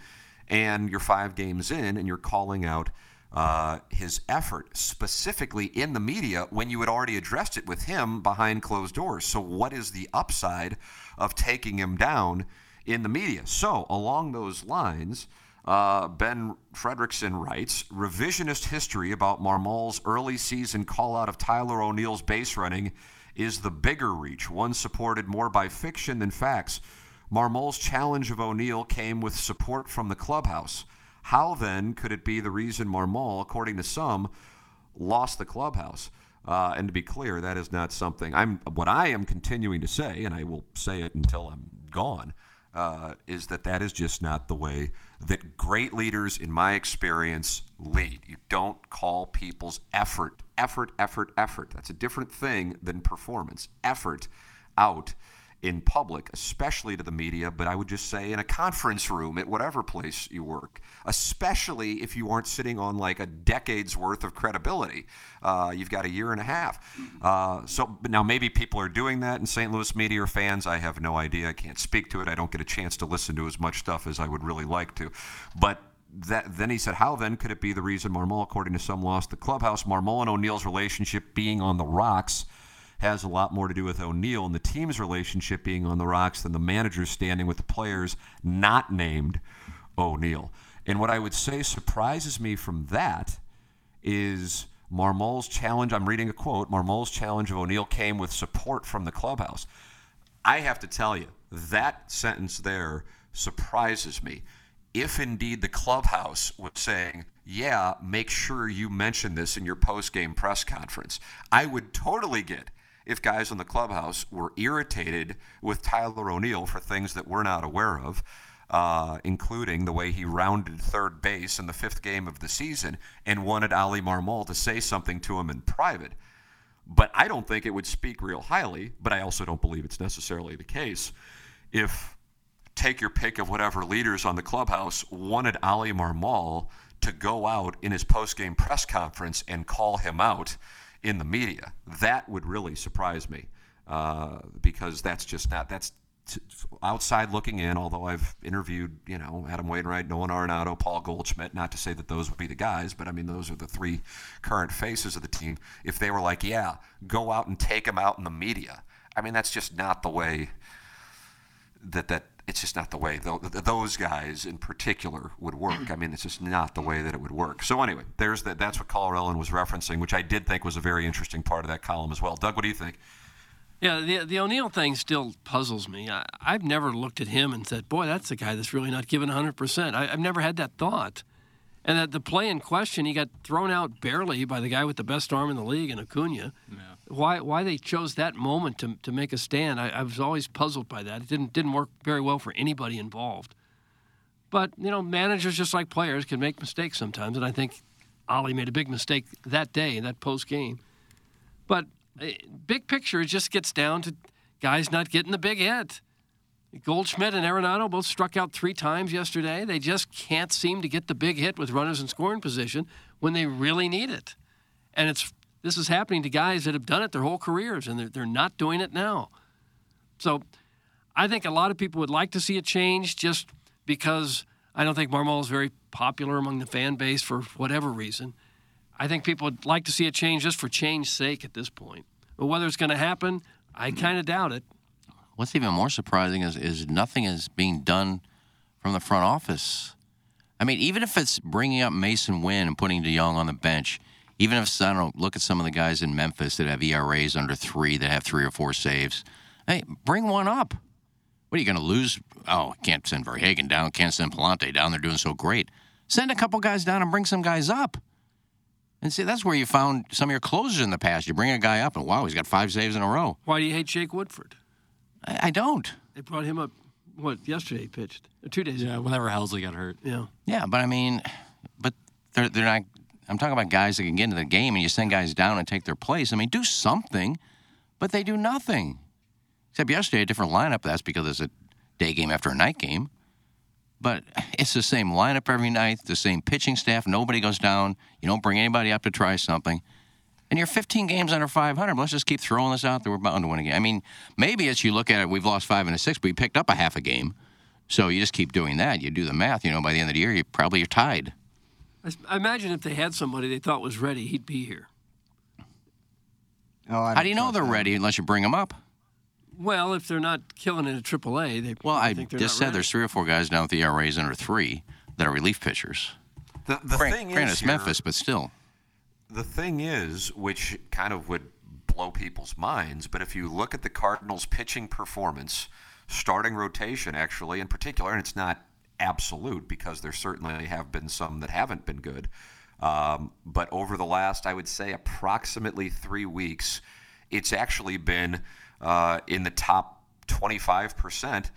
And you're five games in, and you're calling out uh, his effort specifically in the media when you had already addressed it with him behind closed doors. So, what is the upside of taking him down in the media? So, along those lines, uh, Ben Frederickson writes revisionist history about Marmol's early season call out of Tyler O'Neill's base running is the bigger reach, one supported more by fiction than facts. Marmol's challenge of O'Neill came with support from the clubhouse. How then could it be the reason Marmol, according to some, lost the clubhouse? Uh, and to be clear, that is not something I'm. What I am continuing to say, and I will say it until I'm gone, uh, is that that is just not the way that great leaders, in my experience, lead. You don't call people's effort, effort, effort, effort. That's a different thing than performance. Effort out in public, especially to the media, but I would just say in a conference room at whatever place you work, especially if you aren't sitting on like a decade's worth of credibility. Uh, you've got a year and a half. Uh, so now maybe people are doing that in St. Louis media or fans. I have no idea. I can't speak to it. I don't get a chance to listen to as much stuff as I would really like to. But that, then he said, How then could it be the reason Marmol, according to some, lost the clubhouse? Marmol and O'Neill's relationship being on the rocks has a lot more to do with O'Neill and the team's relationship being on the rocks than the manager's standing with the players not named O'Neill. And what I would say surprises me from that is Marmol's challenge. I'm reading a quote. Marmol's challenge of O'Neill came with support from the clubhouse. I have to tell you, that sentence there surprises me. If indeed the clubhouse was saying, yeah, make sure you mention this in your post game press conference, I would totally get if guys in the clubhouse were irritated with Tyler O'Neill for things that we're not aware of, uh, including the way he rounded third base in the fifth game of the season and wanted Oli Marmol to say something to him in private. But I don't think it would speak real highly, but I also don't believe it's necessarily the case. If take your pick of whatever leaders on the clubhouse wanted Oli Marmol to go out in his post-game press conference and call him out in the media. That would really surprise me uh, because that's just not that's t- outside looking in. Although I've interviewed, you know, Adam Wainwright, Nolan Arenado, Paul Goldschmidt. Not to say that those would be the guys, but I mean those are the three current faces of the team. If they were like, yeah, go out and take them out in the media. I mean that's just not the way that that it's just not the way those guys in particular would work. I mean, it's just not the way that it would work. So anyway, there's that. That's what Carl Ellen was referencing, which I did think was a very interesting part of that column as well. Doug, what do you think? Yeah, the the O'Neill thing still puzzles me. I, have never looked at him and said, "Boy, that's a guy that's really not giving 100 percent." I've never had that thought. And that the play in question, he got thrown out barely by the guy with the best arm in the league in Acuna. Yeah why why they chose that moment to, to make a stand. I, I, was always puzzled by that. It didn't didn't work very well for anybody involved. But you know, managers just like players can make mistakes sometimes, and I think Oli made a big mistake that day in that post game. But uh, big picture, it just gets down to guys not getting the big hit. Goldschmidt and Arenado both struck out three times yesterday. They just can't seem to get the big hit with runners in scoring position when they really need it. And it's this is happening to guys that have done it their whole careers, and they're, they're not doing it now. So I think a lot of people would like to see it change just because I don't think Marmol is very popular among the fan base for whatever reason. I think people would like to see it change just for change's sake at this point. But whether it's going to happen, I hmm. kind of doubt it. What's even more surprising is, is nothing is being done from the front office. I mean, even if it's bringing up Masyn Winn and putting DeYoung on the bench, even if I don't know, look at some of the guys in Memphis that have ERAs under three, that have three or four saves. Hey, bring one up. What are you going to lose? Oh, can't send Verhagen down, can't send Pallante down. They're doing so great. Send a couple guys down and bring some guys up. And see, that's where you found some of your closers in the past. You bring a guy up, and wow, he's got five saves in a row. Why do you hate Jake Woodford? I, I don't. They brought him up. What yesterday? He pitched or two days. Yeah, ago. whenever Helsley got hurt. Yeah. Yeah, but I mean, but they're they're not I'm talking about guys that can get into the game and you send guys down and take their place. I mean, do something, but they do nothing. Except yesterday, a different lineup. That's because it's a day game after a night game. But [laughs] it's the same lineup every night, the same pitching staff. Nobody goes down. You don't bring anybody up to try something. And you're 15 games under 500. Let's just keep throwing this out there. We're bound to win a game. I mean, maybe as you look at it, we've lost five and a six, but we picked up a half a game. So you just keep doing that. You do the math. You know, by the end of the year, you probably you're tied. I s- I imagine if they had somebody they thought was ready, he'd be here. Oh, I How do you know they're ready unless you bring them up? Well, if they're not killing it at AAA, they Well, I think they're just not said ready. there's three or four guys down with the ERAs under three that are relief pitchers. The, the Grant- thing granted, is, it's here- Memphis, but still. The thing is, which kind of would blow people's minds, but if you look at the Cardinals' pitching performance, starting rotation actually in particular, and it's not absolute because there certainly have been some that haven't been good. Um, but over the last, I would say, approximately three weeks, it's actually been uh, in the top 25%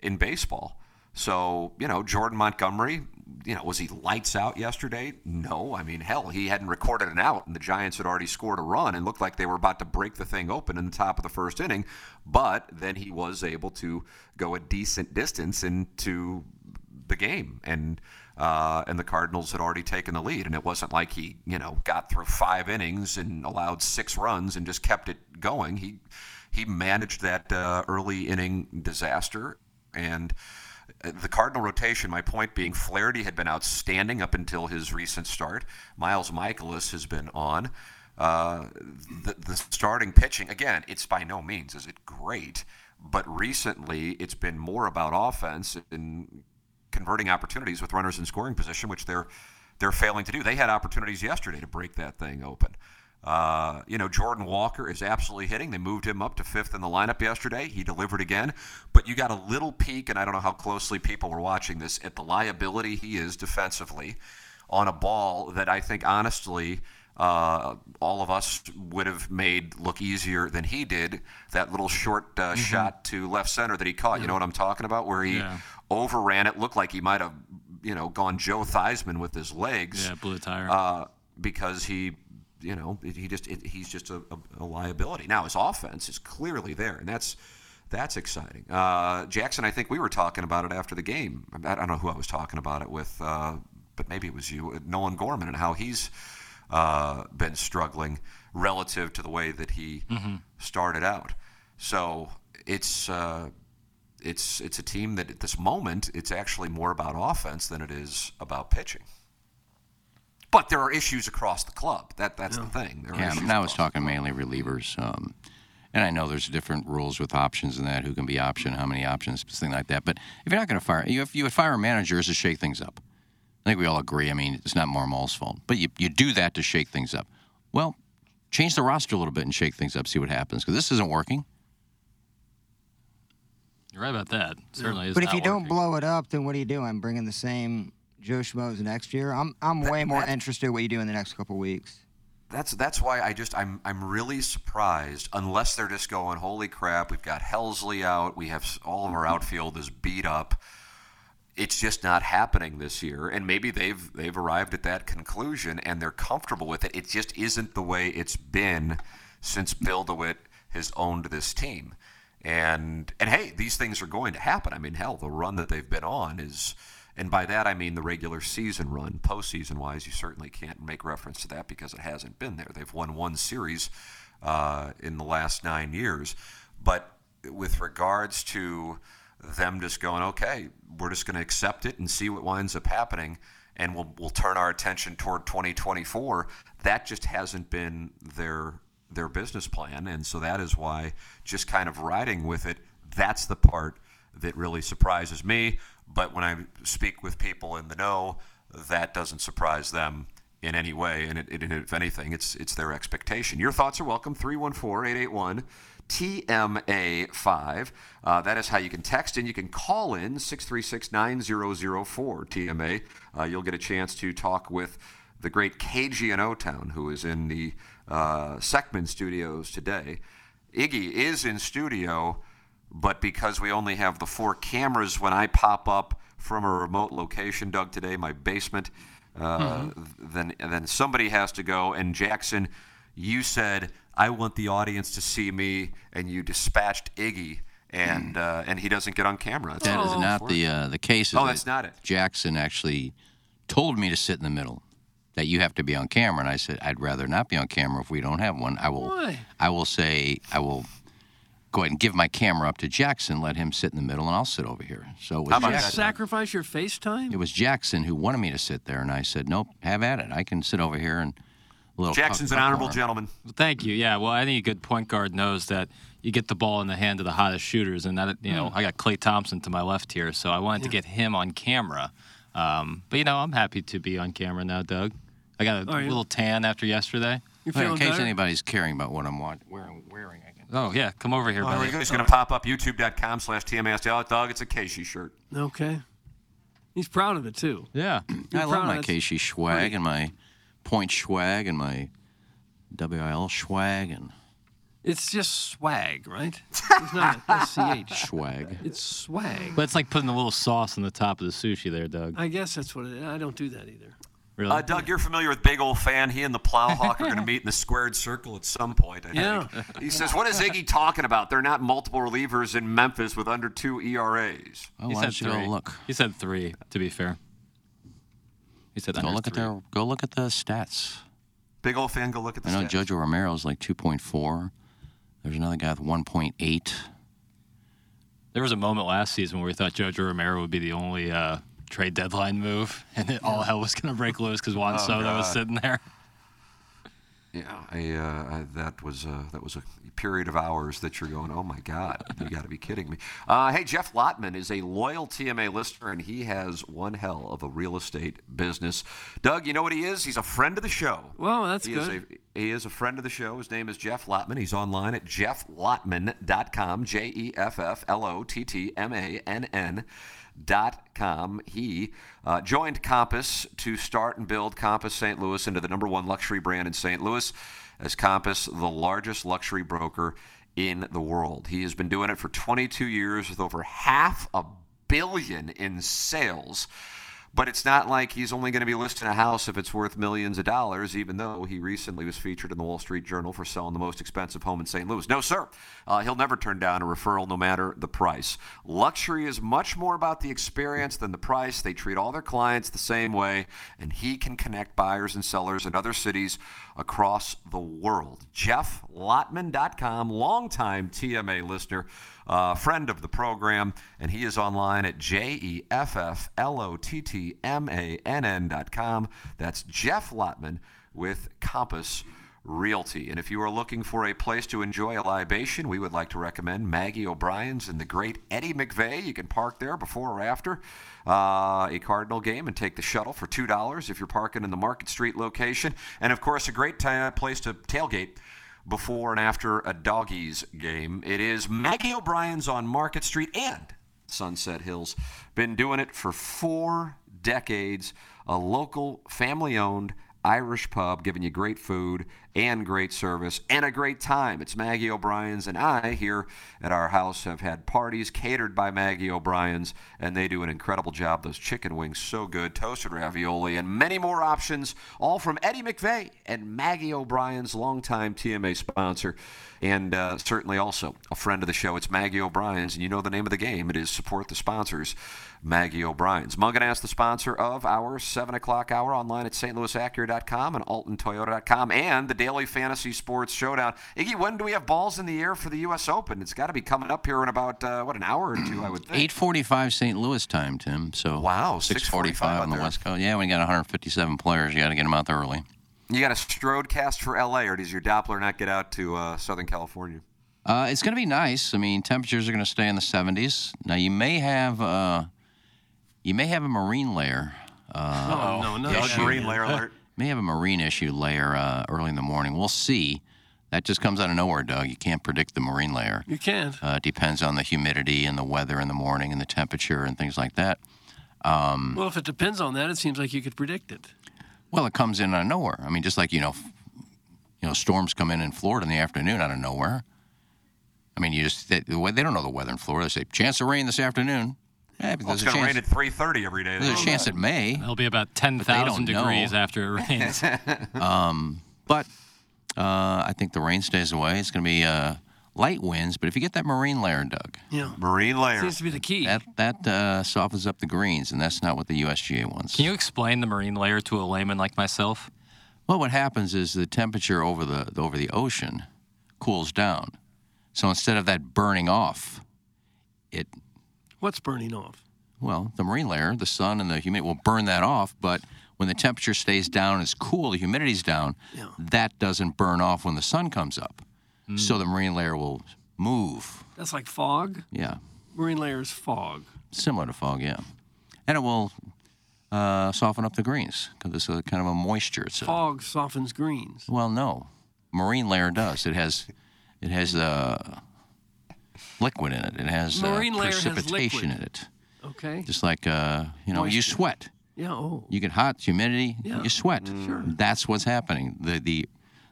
in baseball. So, you know, Jordan Montgomery, you know, was he lights out yesterday? No. I mean, hell, he hadn't recorded an out, and the Giants had already scored a run and looked like they were about to break the thing open in the top of the first inning. But then he was able to go a decent distance into the game. And uh, and the Cardinals had already taken the lead, and it wasn't like he, you know, got through five innings and allowed six runs and just kept it going. He he managed that uh, early inning disaster, and uh, the Cardinal rotation. My point being, Flaherty had been outstanding up until his recent start. Miles Mikolas has been on. Uh, the, the starting pitching again, it's by no means is it great, but recently it's been more about offense and converting opportunities with runners in scoring position, which they're they're failing to do. They had opportunities yesterday to break that thing open. Uh, you know, Jordan Walker is absolutely hitting. They moved him up to fifth in the lineup yesterday. He delivered again. But you got a little peek, and I don't know how closely people were watching this, at the liability he is defensively on a ball that I think, honestly, uh, all of us would have made look easier than he did. That little short uh, shot to left center that he caught. You know what I'm talking about? Where he Yeah. overran it. Looked like he might have, you know, gone Joe Theismann with his legs. Yeah, blew a tire. Uh, because he, you know, he just it, he's just a, a, liability. Now his offense is clearly there, and that's that's exciting. Uh, Jackson, I think we were talking about it after the game. I don't know who I was talking about it with, uh, but maybe it was you, Nolan Gorman, and how he's uh, been struggling relative to the way that he started out. So it's uh, it's it's a team that at this moment it's actually more about offense than it is about pitching. But there are issues across the club. That that's the thing. There Yeah, issues now I was talking mainly relievers. Um, and I know there's different rules with options and that, who can be option, how many options, things like that. But if you're not going to fire, you, if you would fire a manager is to shake things up. I think we all agree. I mean, it's not Marmol's fault. But you, you do that to shake things up. Well, change the roster a little bit and shake things up, see what happens. Because this isn't working. You're right about that. Certainly is But if not you don't blow it up, then what are you doing? Bringing the same Joe Schmoes next year? I'm I'm way more interested in what you do in the next couple weeks. That's that's why I just I'm I'm really surprised unless they're just going holy crap we've got Helsley out we have all of our mm-hmm. outfield is beat up it's just not happening this year and maybe they've they've arrived at that conclusion and they're comfortable with it it just isn't the way it's been since Bill DeWitt has owned this team and and hey these things are going to happen I mean hell the run that they've been on is and by that I mean the regular season run. Postseason wise, you certainly can't make reference to that because it hasn't been there. They've won one series uh, in the last nine years. But with regards to them just going, okay, we're just going to accept it and see what winds up happening, and we'll, we'll turn our attention toward 2024, that just hasn't been their their business plan. And so that is why just kind of riding with it, that's the part that really surprises me. But when I speak with people in the know, that doesn't surprise them in any way. And, it, it, if anything, it's it's their expectation. Your thoughts are welcome. 314-881 TMA5. Uh, that is how you can text and you can call in 636-9004 TMA. Uh, you'll get a chance to talk with the great KG in O-Town, who is in the uh, Seckman studios today. Iggy is in studio, but because we only have the four cameras when I pop up from a remote location, Doug, today, my basement, uh, then then somebody has to go. And Jackson, you said I want the audience to see me, and you dispatched Iggy, and uh, and he doesn't get on camera. That's That is not the uh, the case. Oh, that that's not it. Jackson actually told me to sit in the middle. that you have to be on camera. And I said, I'd rather not be on camera if we don't have one. I will. Why? I will say I will go ahead and give my camera up to Jackson, let him sit in the middle, and I'll sit over here. So it was How about Jackson. sacrifice your FaceTime? It was Jackson who wanted me to sit there, and I said, "Nope, have at it. I can sit over here and." A little Jackson's an honorable corner." gentleman. Thank you. Yeah. Well, I think a good point guard knows that you get the ball in the hand of the hottest shooters, and that you know Hmm. I got Klay Thompson to my left here, so I wanted to get him on camera. Um, but you know, I'm happy to be on camera now, Doug. I got a Are you? little tan after yesterday. You Well, in case better? anybody's caring about what I'm wearing, wearing, I can. Oh yeah, come over here, Oh, buddy. you. He's going to pop up youtube.com slash TMASL. Dog, it's a KSHE shirt. Okay. He's proud of it too. Yeah. You're I love proud my of it. KSHE swag and my point swag and my WIL swag and It's just swag, right? [laughs] It's not a SCH. swag. It's swag. But it's like putting a little sauce on the top of the sushi there, Doug. I guess that's what it is. I don't do that either. Really? Uh, Doug, you're familiar with Big Old Fan. He and the Plowhawk are going [laughs] to meet in the squared circle at some point, I Yeah. think. He says, What is Iggy talking about? They're not multiple relievers in Memphis with under two ERAs. Oh, he why said three. go look? He said three. To be fair. He said Go under look at their. Go look at the stats. Big Old Fan, go look at the I know stats. Jojo Romero's like 2.4. There's another guy with 1.8. There was a moment last season where we thought Jojo Romero would be the only uh, trade deadline move, [laughs] and it, all hell was going to break loose because Juan Oh, Soto was sitting there. Yeah, I, uh, I, that was uh, that was a period of hours that you're going, oh my God, you got to be kidding me. Uh, hey, Jeff Lottmann is a loyal TMA listener, and he has one hell of a real estate business. Doug, you know what he is? He's a friend of the show. Well, that's he good. Is a, he is a friend of the show. His name is Jeff Lottmann. He's online at jefflottmann.com, J E F F L O T T M A N N dot com. He uh, joined Compass to start and build Compass St. Louis into the number one luxury brand in St. Louis, as Compass, the largest luxury broker in the world. He has been doing it for 22 years with over half a billion in sales. But it's not like he's only going to be listing a house if it's worth millions of dollars, even though he recently was featured in the Wall Street Journal for selling the most expensive home in St. Louis. No, sir. Uh, he'll never turn down a referral no matter the price. Luxury is much more about the experience than the price. They treat all their clients the same way, and he can connect buyers and sellers in other cities across the world. JeffLottmann.com, longtime TMA listener, uh, friend of the program, and he is online at J E F F L O T T M A N N.com. That's Jeff Lottmann with Compass Realty. And if you are looking for a place to enjoy a libation, we would like to recommend Maggie O'Brien's and the great Eddie McVeigh. You can park there before or after uh, a Cardinal game and take the shuttle for $2 if you're parking in the Market Street location. And of course, a great ti- place to tailgate before and after a doggies game. It is Maggie O'Brien's on Market Street and Sunset Hills. Been doing it for four decades. A local, family owned Irish pub giving you great food and great service and a great time. It's Maggie O'Brien's, and I here at our house have had parties catered by Maggie O'Brien's, and they do an incredible job. Those chicken wings, so good, toasted ravioli, and many more options, all from Eddie McVeigh and Maggie O'Brien's, longtime TMA sponsor, and uh, certainly also a friend of the show. It's Maggie O'Brien's, and you know the name of the game. It is support the sponsors. Maggie O'Brien's. Mungenast, the sponsor of our 7 o'clock hour online at stlouisacura.com and altontoyota.com and the Daily Fantasy Sports Showdown. Iggy, when do we have balls in the air for the U.S. Open? It's got to be coming up here in about, uh, what, an hour or two, I would think. 8:45 St. Louis time, Tim. So Wow, 6:45 out on the there. West Coast. Yeah, we got 157 players. You got to get them out there early. You got a Strode cast for L.A., or does your Doppler not get out to uh, Southern California? Uh, it's going to be nice. I mean, temperatures are going to stay in the 70s. Now you may have uh, you may have a marine layer. Uh, Oh, no, no. Doug, issue. Marine layer alert. May have a marine issue layer uh, early in the morning. We'll see. That just comes out of nowhere, Doug. You can't predict the marine layer. You can't. Uh, it depends on the humidity and the weather in the morning and the temperature and things like that. Um, Well, if it depends on that, it seems like you could predict it. well, it comes in out of nowhere. I mean, just like you know, f- you know, storms come in in Florida in the afternoon out of nowhere. I mean, you just they, they don't know the weather in Florida. They say chance of rain this afternoon. Yeah, Well, it's going to rain at 3.30 every day. There's a chance it may. It'll be about don't 10,000 know. degrees after it rains. [laughs] Um, but uh, I think the rain stays away. It's going to be uh, light winds, but if you get that marine layer, Doug, Yeah. Marine layer. Seems to be the key. that that uh, softens up the greens, and that's not what the USGA wants. Can you explain the marine layer to a layman like myself? Well, what happens is the temperature over the over the ocean cools down. So instead of that burning off, it What's burning off? well, the marine layer, the sun and the humidity will burn that off, but when the temperature stays down and it's cool, the humidity's down, Yeah. that doesn't burn off when the sun comes up. So the marine layer will move. That's like fog. Yeah. Marine layer is fog. Similar to fog, yeah. And it will uh, soften up the greens because it's a kind of a moisture. It's a, Fog softens greens. Well, no, marine layer does. It has, it has uh, liquid in it. It has uh, Marine layer has precipitation liquid. in it. Okay. Just like uh, you know, you sweat. Yeah. Oh. You get hot, humidity, Yeah. you sweat. Sure. That's what's happening. The the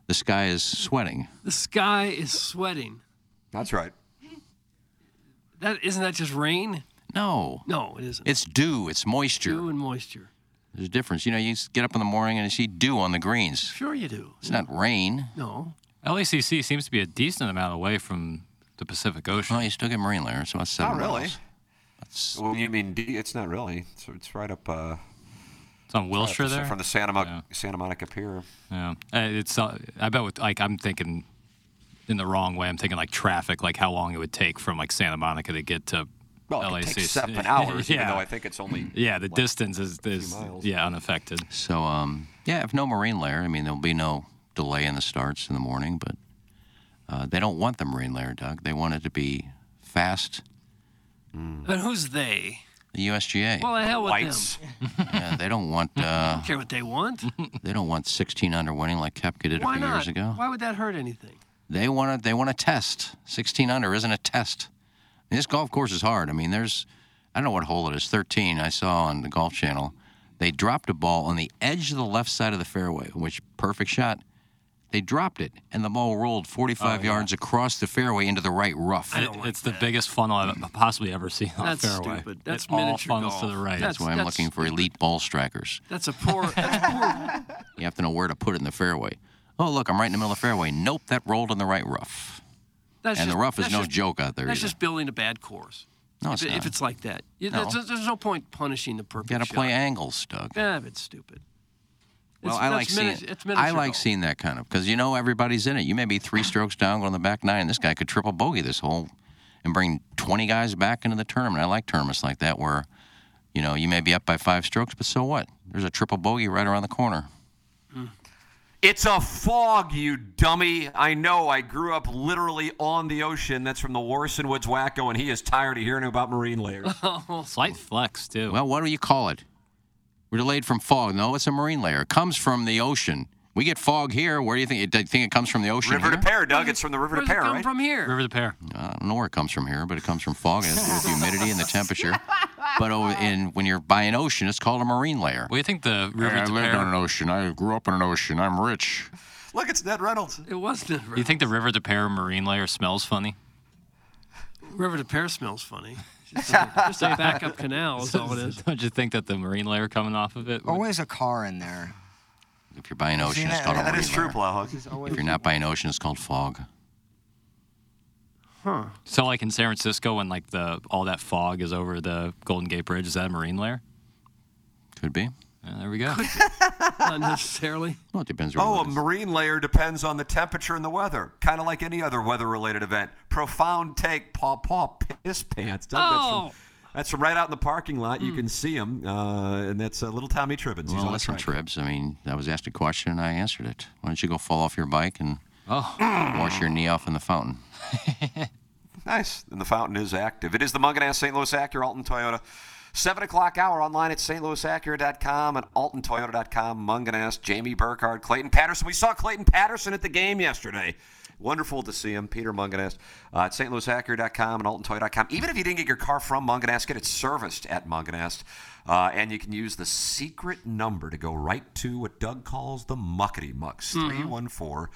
the sky is sweating. The sky is sweating. That's right. That isn't that just rain? No, No, it isn't. it's dew. It's moisture. dew and moisture. There's a difference. You know, you get up in the morning and you see dew on the greens. Sure, you do. It's not rain. No. LACC seems to be a decent amount away from the Pacific Ocean. Oh, you still get marine layer, so it's seven Not really. miles. That's, Well, you mean It's not really. It's, it's right up. Uh, It's on right up Wilshire the- there. from the Santa, Mo- Yeah. Santa Monica Pier. Yeah, Uh, it's. Uh, I bet with like I'm thinking in the wrong way. I'm thinking like traffic, like how long it would take from like Santa Monica to get to Well, it LACC. could take seven hours, even [laughs] yeah. though I think it's only. [laughs] yeah, the like, distance is, is yeah unaffected. so um, yeah, if no marine layer, I mean, there'll be no delay in the starts in the morning, but uh, they don't want the marine layer, Doug. They want it to be fast. But who's they? The USGA. Well, the hell with them. [laughs] yeah, they don't want [laughs] uh, them. Don't care what they want. [laughs] they don't want 16 under winning like Koepka did a few not? years ago. Why would that hurt anything? They want to they want to test. 16 under isn't a test. This golf course is hard. I mean, there's I don't know what hole it is. 13. I saw on the Golf Channel. They dropped a ball on the edge of the left side of the fairway, which perfect shot. They dropped it, and the ball rolled 45 yards across the fairway into the right rough. I don't like it's the biggest funnel I've possibly ever seen on That's a fairway. stupid. That's it all miniature funnels golf. to the right. That's- That's why I'm looking for elite ball strikers. That's a poor. That's poor. [laughs] You have to know where to put it in the fairway. Oh, look, I'm right in the middle of the fairway. Nope, that rolled in the right rough. That's and just, the rough is no just- joke out there That's either. just building a bad course. no, it's if, not. if it's like that, No. there's, there's no point punishing the perfect you got to play angles, Doug. Yeah, it's stupid. Well, It's- I like that's seeing. mini- it's I like golf. seeing that kind of because you know everybody's in it. You may be three strokes down going to the back nine. This guy could triple bogey this hole, and bring 20 guys back into the tournament. I like tournaments like that where, you know, you may be up by five strokes, but so what? There's a triple bogey right around the corner. Hmm. It's a fog, you dummy. I know. I grew up literally on the ocean. That's from the Warson Woods Wacko, and he is tired of hearing about marine layers. [laughs] Slight flex too. Well, what do you call it? We're delayed from fog. No, it's a marine layer. It comes from the ocean. We get fog here. Where do you think? Do you think it comes from the ocean? river to here? Pear, Doug. It's from the river Where's to it Pear, come right? from here? River des Peres. Uh, I don't know where it comes from here, but it comes from fog. It has to do with the humidity and the temperature. [laughs] But over in when you're by an ocean, it's called a marine layer. What do you think the River I de lived Pear? on an ocean. I grew up on an ocean. I'm rich. Look, it's Ned Reynolds. It wasn't. Do you think the River des Peres marine layer smells funny? River des Peres smells funny? Just a, just a backup canal is [laughs] all it is. Don't you think that the marine layer coming off of it? would- Always a car in there. If you're by an ocean, it's that- called a That marine is true, layer. Plowhog. If you're not by an ocean, it's called fog. Huh. So like in San Francisco, when like the all that fog is over the Golden Gate Bridge, is that a marine layer? Could be. Yeah, there we go. [laughs] Not necessarily. Well, it depends. Where Oh, you a marine layer depends on the temperature and the weather, kind of like any other weather-related event. Profound take, paw paw piss pants. Doug, that's, Oh. from, that's from right out in the parking lot. You can see him, uh, and that's uh, little Tommy Tribbins. He's well, on listen, track. Tribs. I mean, I was asked a question and I answered it. Why don't you go fall off your bike and Oh, [clears throat] wash your knee off in the fountain? [laughs] Nice. And the fountain is active. It is the Mungenast St. Louis Acura Alton Toyota. 7 o'clock hour online at stlouisacura.com and altontoyota.com. Mungenast, Jamie Burkhardt, Clayton Patterson. We saw Clayton Patterson at the game yesterday. Wonderful to see him. Peter Mungenast uh, at stlouisacura.com and altontoyota.com. Even if you didn't get your car from Mungenast, get it serviced at Mungenast. Uh, and you can use the secret number to go right to what Doug calls the muckety mucks. 314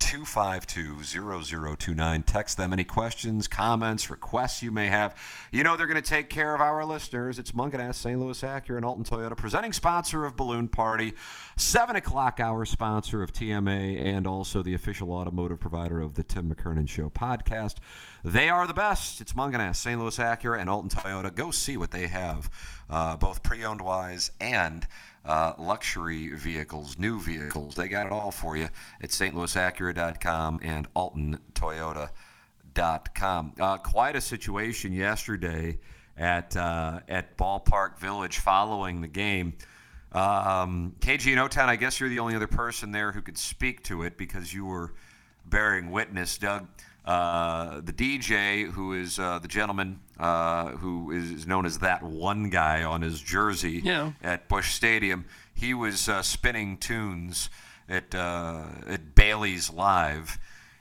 252-0029. Text them any questions, comments, requests you may have. You know they're going to take care of our listeners. It's Mungenast, St. Louis Acura, and Alton Toyota, presenting sponsor of Balloon Party, 7 o'clock hour sponsor of TMA, and also the official automotive provider of the Tim McKernan Show podcast. They are the best. It's Mungenast, St. Louis Acura, and Alton Toyota. Go see what they have, uh, both pre-owned wise and uh, luxury vehicles, new vehicles. They got it all for you at stlouisacura.com and altontoyota.com. Uh, quite a situation yesterday at uh, at Ballpark Village following the game. Um, KG in O-Town, I guess you're the only other person there who could speak to it because you were bearing witness, Doug. Uh, the DJ, who is uh, the gentleman uh, who is known as that one guy on his jersey Yeah. at Busch Stadium, he was uh, spinning tunes at uh, at Bailey's Live,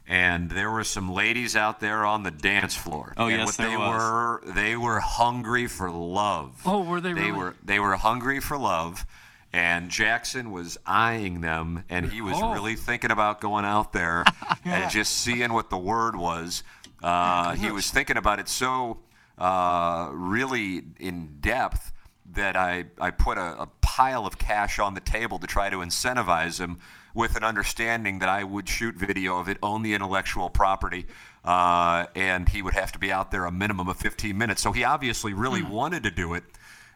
and there were some ladies out there on the dance floor. Oh, and yes, what there they was. were they were hungry for love. Oh, were they They really? were they were hungry for love. And Jackson was eyeing them, and he was Oh. really thinking about going out there [laughs] and just seeing what the word was. Uh, he was thinking about it so uh, really in depth that I, I put a, a pile of cash on the table to try to incentivize him with an understanding that I would shoot video of it, own the intellectual property, uh, and he would have to be out there a minimum of 15 minutes. So he obviously really wanted to do it.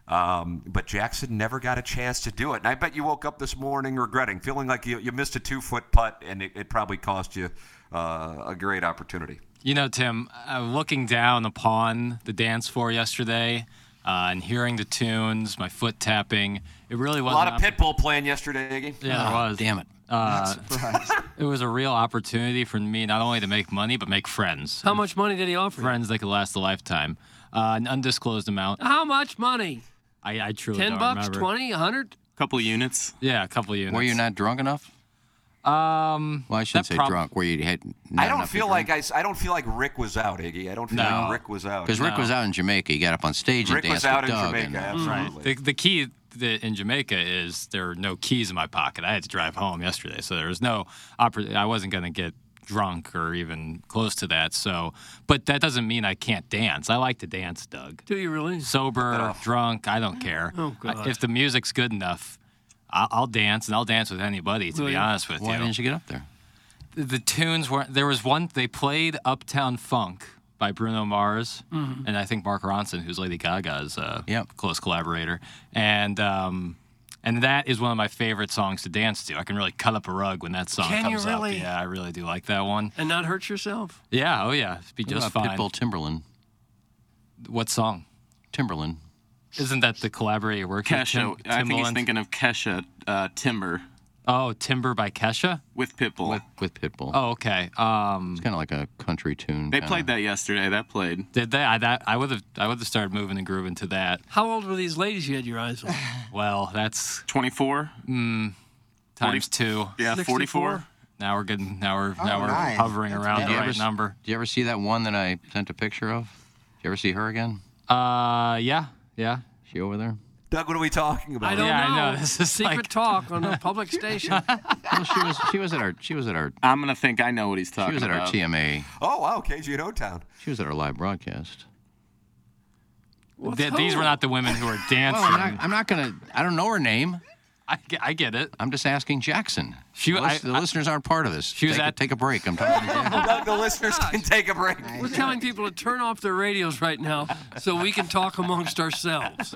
Um, but Jackson never got a chance to do it. And I bet you woke up this morning regretting, feeling like you, you missed a two foot putt and it, it probably cost you uh, a great opportunity. You know, Tim, uh, looking down upon the dance floor yesterday uh, and hearing the tunes, my foot tapping, it really was A lot of Pitbull playing yesterday, Iggy. Yeah, there was. Damn it. Uh, [laughs] it was a real opportunity for me not only to make money but make friends. How much money did he offer? you? Friends that could last a lifetime. Uh, an undisclosed amount. How much money? I, I truly Ten don't bucks, remember. twenty, a hundred? Couple units. Yeah, a couple units. Were you not drunk enough? Um, Well, I shouldn't say prob- drunk. where you had? I don't feel like I, I. don't feel like Rick was out, Iggy. I don't feel No. like Rick was out. because Rick was out in Jamaica. He got up on stage Rick and was danced out with in Doug. Jamaica, and, uh, absolutely. The, the key that in Jamaica is there are no keys in my pocket. I had to drive home yesterday, so there was no oppor- I wasn't going to get drunk or even close to that. So, but that doesn't mean I can't dance. I like to dance, Doug. Do you really? Sober, drunk, I don't care. Oh, I- God. If the music's good enough, I'll, I'll dance and I'll dance with anybody. To Will be honest with Why you, Why didn't you get up there? the, the tunes were there was one they played Uptown Funk by Bruno Mars Mm-hmm. and I think Mark Ronson, who's Lady Gaga's uh, Yep. close collaborator, and um, and that is one of my favorite songs to dance to. I can really cut up a rug when that song Can you comes really? up. Yeah, I really do like that one. And not hurt yourself? Yeah, oh yeah, it'd be What just fine. Pitbull Timberland. What song? Timberland. Isn't that the collaborator work? with Kesha. Tim- I think he's Timbaland? thinking of Kesha uh, Timber Oh, Timber by Kesha. with Pitbull. With, with Pitbull. Oh, okay. Um, It's kind of like a country tune. they kinda. played that yesterday. That played. did they? I that I would have I would have started moving and grooving to that. How old were these ladies you had your eyes on? [laughs] Well, that's 24. times two. Yeah, 44. Now we're getting. Now we're now we're nice. hovering That's around the right ever, s- number. did you ever see that one that I sent a picture of? Did you ever see her again? Uh, yeah, yeah. She over there? Doug, what are we talking about? I don't Yeah, I know. know. [laughs] This is Secret like- talk on a public station. [laughs] Well, she was. She was at our. She was at our. I'm gonna think I know what he's talking. About. She was at our. TMA. Oh, wow, KG in O-Town. She was at our live broadcast. With Th- these were not the women who were dancing. Well, I'm not. I'm not gonna. I don't know her name. I, get, I get it. I'm just asking Jackson. She- the, lis- I- the I- listeners aren't part of this. She was take, a- at- take a break. I'm talking to Doug, [laughs] the listeners can take a break. We're telling people to turn off their radios right now so we can talk amongst ourselves.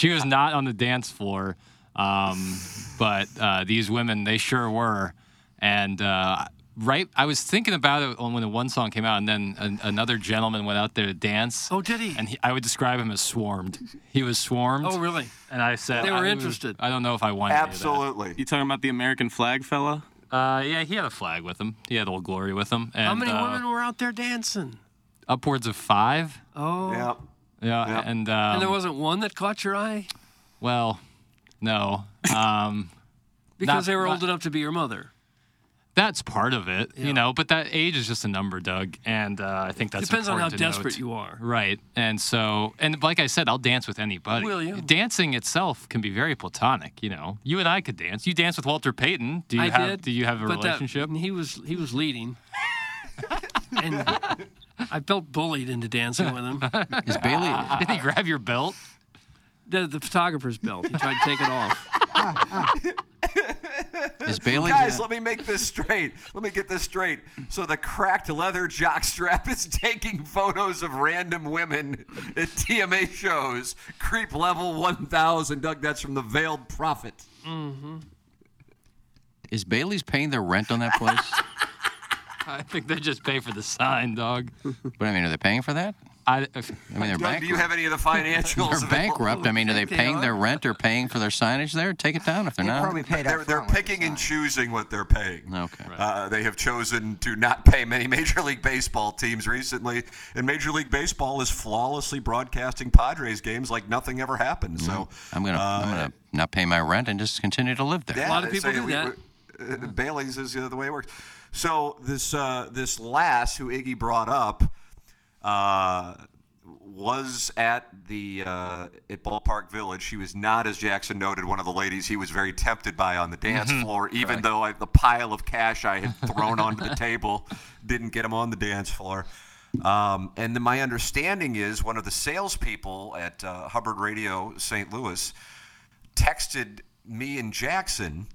She was not on the dance floor, um, but uh, these women, they sure were. And uh, right, I was thinking about it when the one song came out, and then an, another gentleman went out there to dance. Oh, did he? And he, I would describe him as swarmed. He was swarmed. Oh, really? And I said They were I interested. I don't know if I wanted any of that. Absolutely. You talking about the American flag fella? Uh, yeah, he had a flag with him. He had Old Glory with him. And, How many uh, women were out there dancing? Upwards of five. Oh. Yeah. Yeah, Yeah. and um, and there wasn't one that caught your eye? well, no. Um, [laughs] Because Not- they were old enough to be your mother. That's part of it, you know, but that age is just a number, Doug, and uh, I think that's it Depends on how to desperate note. you are. Right, and so, and like I said, I'll dance with anybody. Will you? Dancing itself can be very platonic. You know, you and I could dance. You dance with Walter Payton. Do you I have? did. Do you have a but that- relationship? he was he was leading, [laughs] and I felt bullied into dancing with him. Is Bailey? [laughs] Did he grab your belt? The, the photographer's belt. He tried to take it off. [laughs] [laughs] Is Bailey? Guys, let me make this straight. Let me get this straight. So the cracked leather jockstrap is taking photos of random women at TMA shows. Creep level 1000. Doug, that's from the Veiled Prophet. Mm-hmm. Is Bailey's paying their rent on that place? [laughs] I think they just pay for the sign, dog. but I mean, are they paying for that? I, I mean, they're Doug, bankrupt. do you have any of the financials? They're [laughs] bankrupt. I mean, are they paying their rent or paying for their signage there? Take it down if they're They not. probably paid They're, they're front with the picking and choosing what they're paying. Okay. Uh, they have chosen to not pay many Major League Baseball teams recently, and Major League Baseball is flawlessly broadcasting Padres games like nothing ever happened. So I'm gonna, I'm uh, gonna not pay my rent and just continue to live there. Yeah, A lot of people say do we- that. we- uh, Bailey's is uh, the way it works. So this uh, this lass who Iggy brought up uh, was at the uh, at Ballpark Village. She was not, as Jackson noted, one of the ladies he was very tempted by on the dance floor. Even though I, the pile of cash I had thrown onto the table [laughs] didn't get him on the dance floor. Um, and then my understanding is one of the salespeople at uh, Hubbard Radio St. Louis texted me and Jackson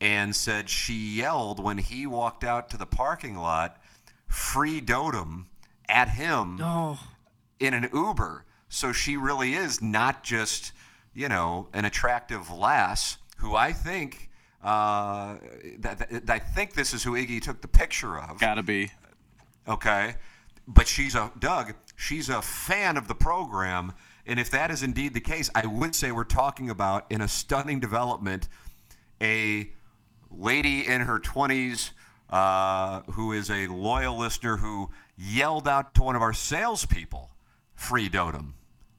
and said she yelled when he walked out to the parking lot, free Dotem at him Oh, in an Uber. So she really is not just, you know, an attractive lass who I think. Uh, that, that- I think this is who Iggy took the picture of. Gotta be. Okay. But she's a, Doug, she's a fan of the program. And if that is indeed the case, I would say we're talking about, in a stunning development, a lady in her 20s uh, who is a loyal listener who yelled out to one of our salespeople, free Dotem.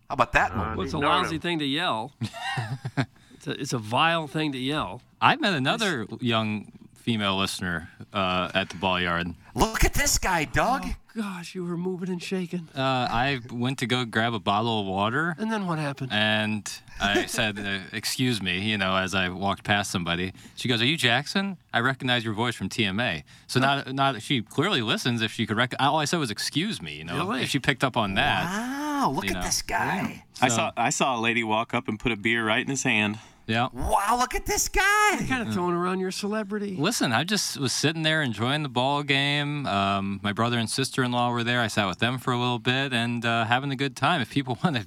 How about that one? well, it's a lousy thing to yell. [laughs] it's, a, it's a vile thing to yell. I met another young female listener uh, at the ball yard. Look at this guy, Doug. Gosh, you were moving and shaking. Uh, I went to go grab a bottle of water, And then what happened? and I [laughs] said, uh, "Excuse me," you know, as I walked past somebody. She goes, "Are you Jackson? I recognize your voice from TMA." So not, not she clearly listens. If she could, rec- all I said was, "Excuse me," you know. Really? If she picked up on that, Wow, look at know. this guy. I So- saw I saw a lady walk up and put a beer right in his hand. Yeah. Wow, look at this guy. kind of throwing around your celebrity. Listen, I just was sitting there enjoying the ball game. Um, my brother and sister-in-law were there. I sat with them for a little bit and uh, having a good time. If people [laughs] want to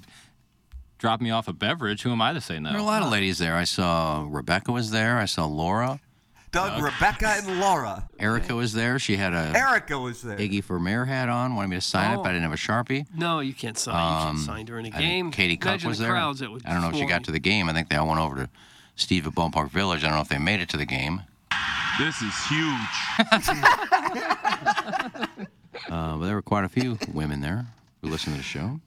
drop me off a beverage, who am I to say no? There are a lot of ladies there. I saw Rebecca was there. I saw Laura. Doug, Rebecca, and Laura. Erica was there. She had a Erica was there. Iggy for Mayor hat on. Wanted me to sign it, Oh. but I didn't have a sharpie. No, you can't sign. you can't sign during a Um, I think game. Katie Cook Imagine was the there. crowds that would I don't know if she swarm got you. to the game. I think they all went over to Steve at Ballpark Village. I don't know if they made it to the game. This is huge. [laughs] [laughs] Uh, but there were quite a few women there who listened to the show.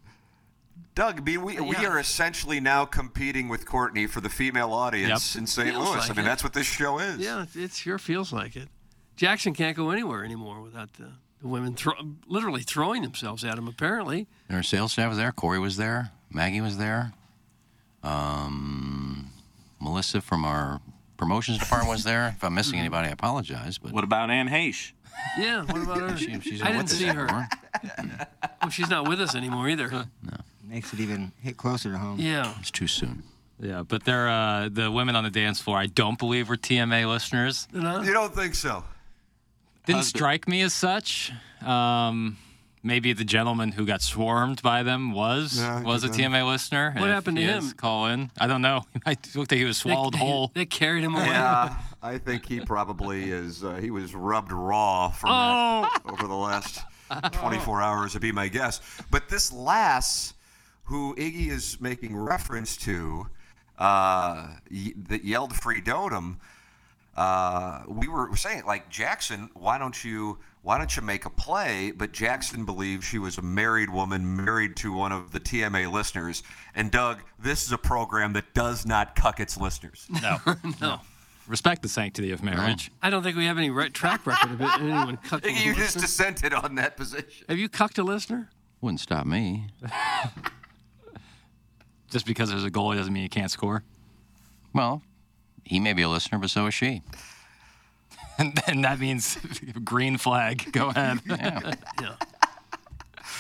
Doug, I mean, we, we are essentially now competing with Courtney for the female audience Yep. in St. Feels Louis. like I mean, it. that's what this show is. Yeah, it- it sure feels like it. Jackson can't go anywhere anymore without the, the women throw, literally throwing themselves at him. Apparently, And our sales staff was there. Corey was there. Maggie was there. Um, Melissa from our promotions department was there. If I'm missing anybody, I apologize. But What about Ann Heche? yeah. What about her? she, she's I with didn't see her. Well, she's not with us anymore either. Makes it even hit closer to home. Yeah. It's too soon. Yeah, but they're uh, the women on the dance floor. I don't believe were TMA listeners. You? You don't think so? Didn't strike me as such. Um, maybe the gentleman who got swarmed by them was Yeah, was a could. TMA listener. What happened to him? Call in. I don't know. [laughs] I looked like he was swallowed they, whole. They carried him away. Yeah, [laughs] I think he probably is. Uh, he was rubbed raw from Oh, that over the last 24 hours, would be my guess. But this lass, who Iggy is making reference to, uh, y- that yelled free dotem. Uh, we were saying like Jackson, why don't you why don't you make a play? But Jackson believed she was a married woman, married to one of the TMA listeners. And Doug, this is a program that does not cuck its listeners. [laughs] No. [laughs] no. respect the sanctity of marriage. I don't think we have any right track record of it. anyone cucking a You just listener. dissented on that position. Have you cucked a listener? Wouldn't stop me. [laughs] Just because there's a goalie doesn't mean you can't score. Well, he may be a listener, but so is she. [laughs] and then that means [laughs] green flag. Go ahead. [laughs] Yeah.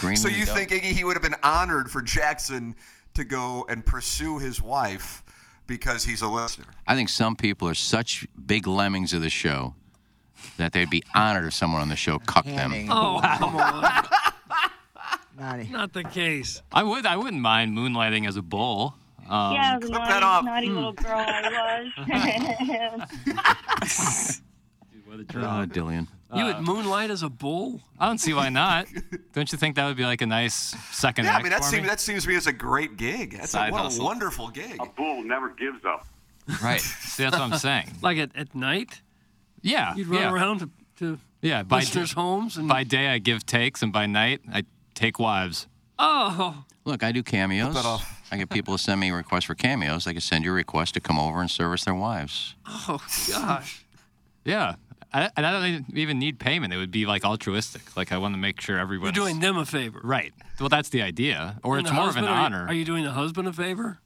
Green So you go. think Iggy he would have been honored for Jackson to go and pursue his wife because he's a listener? I think some people are such big lemmings of the show that they'd be honored if someone on the show cucked them. Panning. Oh, come on. Naughty. Not the case. I would. I wouldn't mind moonlighting as a bull. Um, yeah, the clip naughty, that up. naughty little girl I was. [laughs] Oh, Dillian. You would moonlight as a bull? I don't see why not. don't you think that would be like a nice second Yeah, I mean that seems me? that seems to me as a great gig. That's a, what hustle. a wonderful gig. A bull never gives up. Right. See, that's what I'm saying. [laughs] Like at, at night? Yeah. You'd run yeah. around to, to Yeah. By listeners' homes and. by day I give takes, and by night I take wives. oh, Look, I do cameos. that off. I get people to send me requests for cameos. They can send you a request to come over and service their wives. oh, gosh. [laughs] Yeah. I, and I don't even need payment. It would be like altruistic. Like I want to make sure everyone. You're doing them a favor. Right. Well, that's the idea. Or And it's the more of an husband, are you- honor. Are you doing the husband a favor?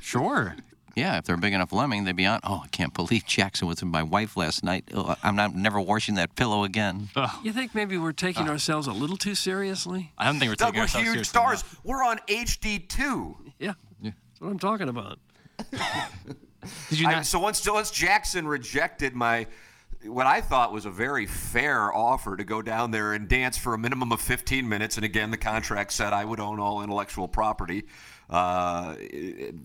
Sure. Yeah, if they're a big enough lemming, they'd be on. Oh, I can't believe Jackson was with my wife last night. Oh, I'm not never washing that pillow again. You think maybe we're taking ourselves a little too seriously? I don't think we're Doug, taking we're ourselves huge seriously enough. stars. We're on HD two. Yeah. That's what I'm talking about. [laughs] Did you I- so once once Jackson rejected my what I thought was a very fair offer to go down there and dance for a minimum of 15 minutes, and again the contract said I would own all intellectual property. Uh,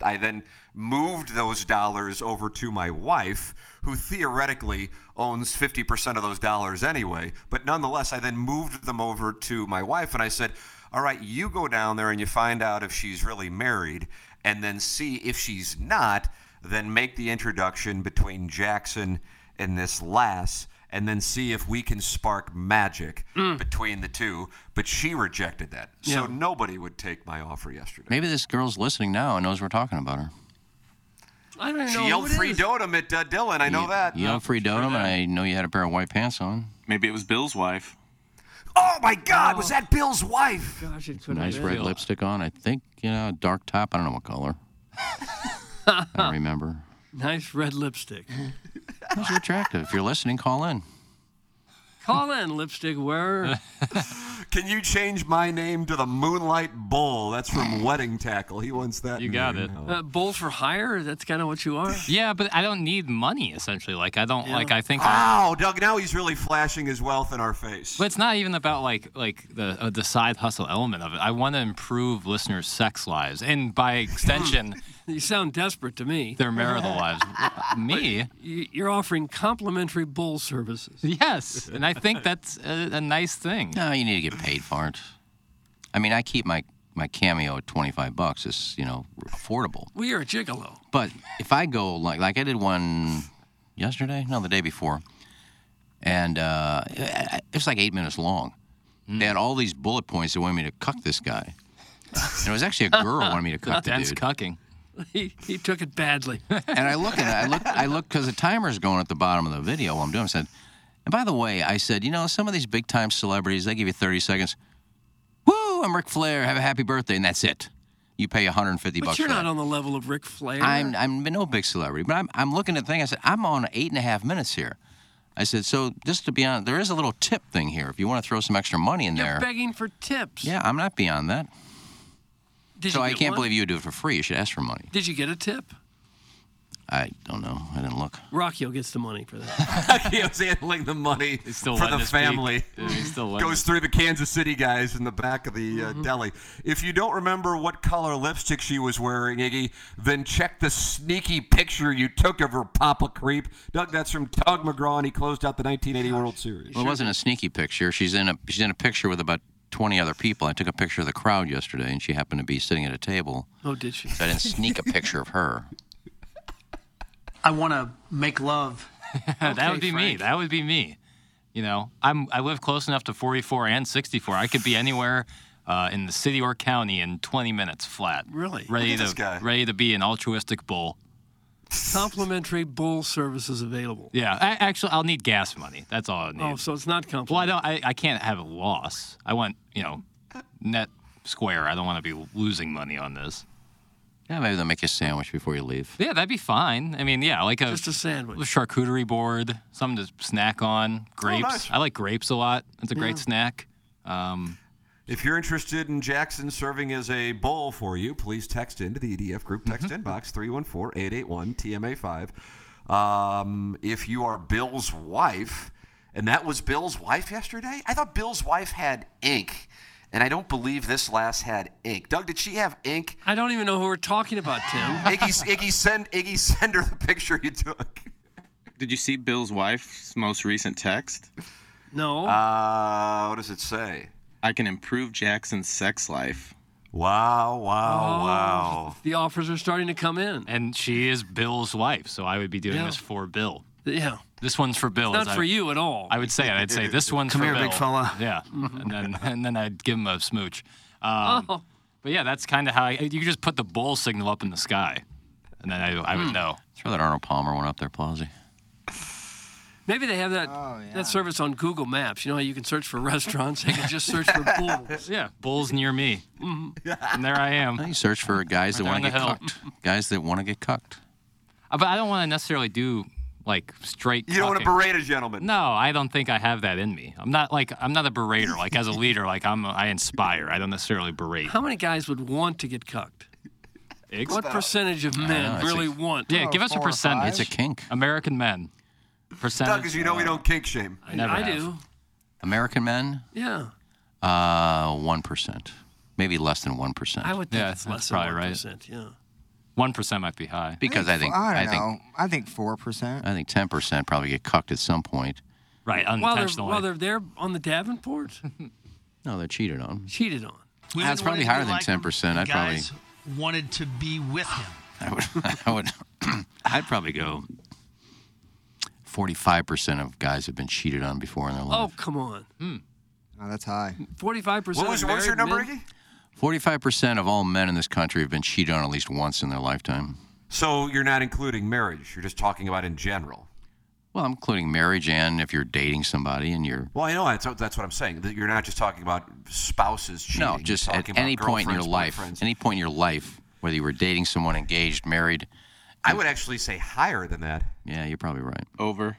I then moved those dollars over to my wife, who theoretically owns 50% of those dollars anyway. But nonetheless, I then moved them over to my wife, and I said, "All right, you go down there and you find out if she's really married, and then see if she's not." then make the introduction between Jackson and this lass, and then see if we can spark magic between the two. But she rejected that, so nobody would take my offer yesterday. Maybe this girl's listening now and knows we're talking about her. I don't even She know yelled free is. dotem at uh, Dylan. I know that. You yelled free dotem, and I know you had a pair of white pants on. Maybe it was Bill's wife. Oh my God, was that Bill's wife? Gosh, it could Nice red been. lipstick on. I think, you know, dark top. I don't know what color. [laughs] I don't remember. Nice red lipstick. [laughs] Those are attractive. If you're listening, call in. Call in, lipstick wearer. [laughs] Can you change my name to the Moonlight Bull? That's from [laughs] Wedding Tackle. He wants that. You got name. it. Uh, bull for hire? That's kind of what you are. [laughs] Yeah, but I don't need money essentially. Like I don't Yeah. like I think. I, Wow, Doug! Now he's really flashing his wealth in our face. but it's not even about like like the uh, the side hustle element of it. I want to improve listeners' sex lives and by extension [laughs] You sound desperate to me. They're marital lives. [laughs] Me? You- You're offering complimentary bull services. Yes, and I think that's a, a nice thing. No, you need to get paid for it. I mean, I keep my, my cameo at 25 bucks. It's, you know, affordable. Well, you're a gigolo. But if I go like like I did one yesterday, no, the day before, and uh, it it was like eight minutes long. They had all these bullet points that wanted me to cuck this guy. And it was actually a girl wanted me to cuck the Dense dude. cucking. [laughs] He, he took it badly. [laughs] And I look at it, I look, I look because the timer's going at the bottom of the video while I'm doing. I said, and by the way, I said, you know, some of these big time celebrities, they give you 30 seconds. Woo! I'm Ric Flair. Have a happy birthday, and that's it. You pay 150 But bucks you're not that. on the level of Ric Flair. I'm I'm no big celebrity, but I'm I'm looking at the thing. I said I'm on eight and a half minutes here. I said so. Just to be honest, there is a little tip thing here. If you want to throw some extra money in You're there, begging for tips. yeah, I'm not beyond that. Did so you I can't one? believe you would do it for free. You should ask for money. Did you get a tip? I don't know. I didn't look. Rocchio gets the money for that. [laughs] he was handling the money still for the family. Yeah, he's still Goes through the Kansas City guys in the back of the uh, Mm-hmm. deli. If you don't remember what color lipstick she was wearing, Iggy, then check the sneaky picture you took of her, Papa Creep. Doug, that's from Tug McGraw, and he closed out the 1980 World Series. Well, it wasn't a sneaky picture. She's in a she's in a picture with about 20 other people. I took a picture of the crowd yesterday, and she happened to be sitting at a table. Oh, did she? So I didn't sneak a picture of her. [laughs] I want to make love. [laughs] that would be me. That would be me. You know, I'm I live close enough to 44 and 64. I could be anywhere uh, in the city or county in 20 minutes flat. Really? Ready Look at to this guy. ready to be an altruistic bull. Complimentary bull services available. Yeah, I, actually, I'll need gas money. That's all I need. Oh, so it's not complimentary. well, I don't. I, I can't have a loss. I want you know, net square. I don't want to be losing money on this. Yeah, maybe they'll make you a sandwich before you leave. Yeah, that'd be fine. I mean, yeah, like a Just a sandwich. a charcuterie board, something to snack on. Grapes. nice. I like grapes a lot. It's a great Yeah. snack. Um, If you're interested in Jackson serving as a bowl for you, please text into the EDF group text Mm-hmm. inbox 314-881-TMA5. Um, if you are Bill's wife, and that was Bill's wife yesterday? I thought Bill's wife had ink, and I don't believe this last had ink. Doug, did she have ink? I don't even know who we're talking about, Tim. [laughs] Iggy, Iggy, send Iggy, send her the picture you took. Did you see Bill's wife's most recent text? No. Uh, what does it say? I can improve Jackson's sex life. Wow, Oh. wow, wow. The offers are starting to come in. and she is Bill's wife, so I would be doing Yeah. this for Bill. Yeah. This one's for Bill. It's as not I- for you at all. I would say I'd say this one's Come for here, Bill. big fella. Yeah, and then and then I'd give him a smooch. Um, Oh. But yeah, that's kind of how I, you just put the bull signal up in the sky, and then I, I would know. Throw that Arnold Palmer one up there, Plowsy. Maybe they have that Oh, yeah. that service on Google Maps. You know how you can search for [laughs] restaurants? They can just search for [laughs] bulls. Yeah, bulls near me, [laughs] and there I am. You search for guys that want to get hill. cucked. Guys that want to get cucked. Uh, But I don't want to necessarily do like straight. You don't want to berate a gentleman. No, I don't think I have that in me. I'm not like I'm not a berater. Like as a leader, like I'm I inspire. I don't necessarily berate. How many guys would want to get cucked? Eggs? What percentage of men know, really a- want? Yeah, Oh, give us a four or percentage. It's a kink. American men. Percentage. Doug, as you know, we don't kink shame. I, never I have. do. American men, Yeah. uh, one percent, maybe less than one percent. I would think Yeah, it's that's less probably than right. 1%, Yeah. One percent might be high. Because I think I I don't think know. I think four percent. I think ten percent probably get cucked at some point. Right, While they're, unintentionally. while they're there on the Davenport, [laughs] No, they're cheated on. cheated on. Women That's probably wanted to higher be than like him, 10%. and I'd probably- guys wanted to be with him. [laughs] I would, I would, [clears throat] I'd probably go. Forty-five percent of guys have been cheated on before in their oh, life. Oh, come on. Hmm. Oh, that's high. 45% What was, of what was your number, men? Iggy? Forty-five percent of all men in this country have been cheated on at least once in their lifetime. So you're not including marriage. You're just talking about in general. Well, I'm including marriage and if you're dating somebody and you're Well, I know that's, that's what I'm saying. You're not just talking about spouses cheating. no, just at any point in your life, any point in your life, whether you were dating someone, engaged, married. I would actually say higher than that. Yeah, you're probably right. Over.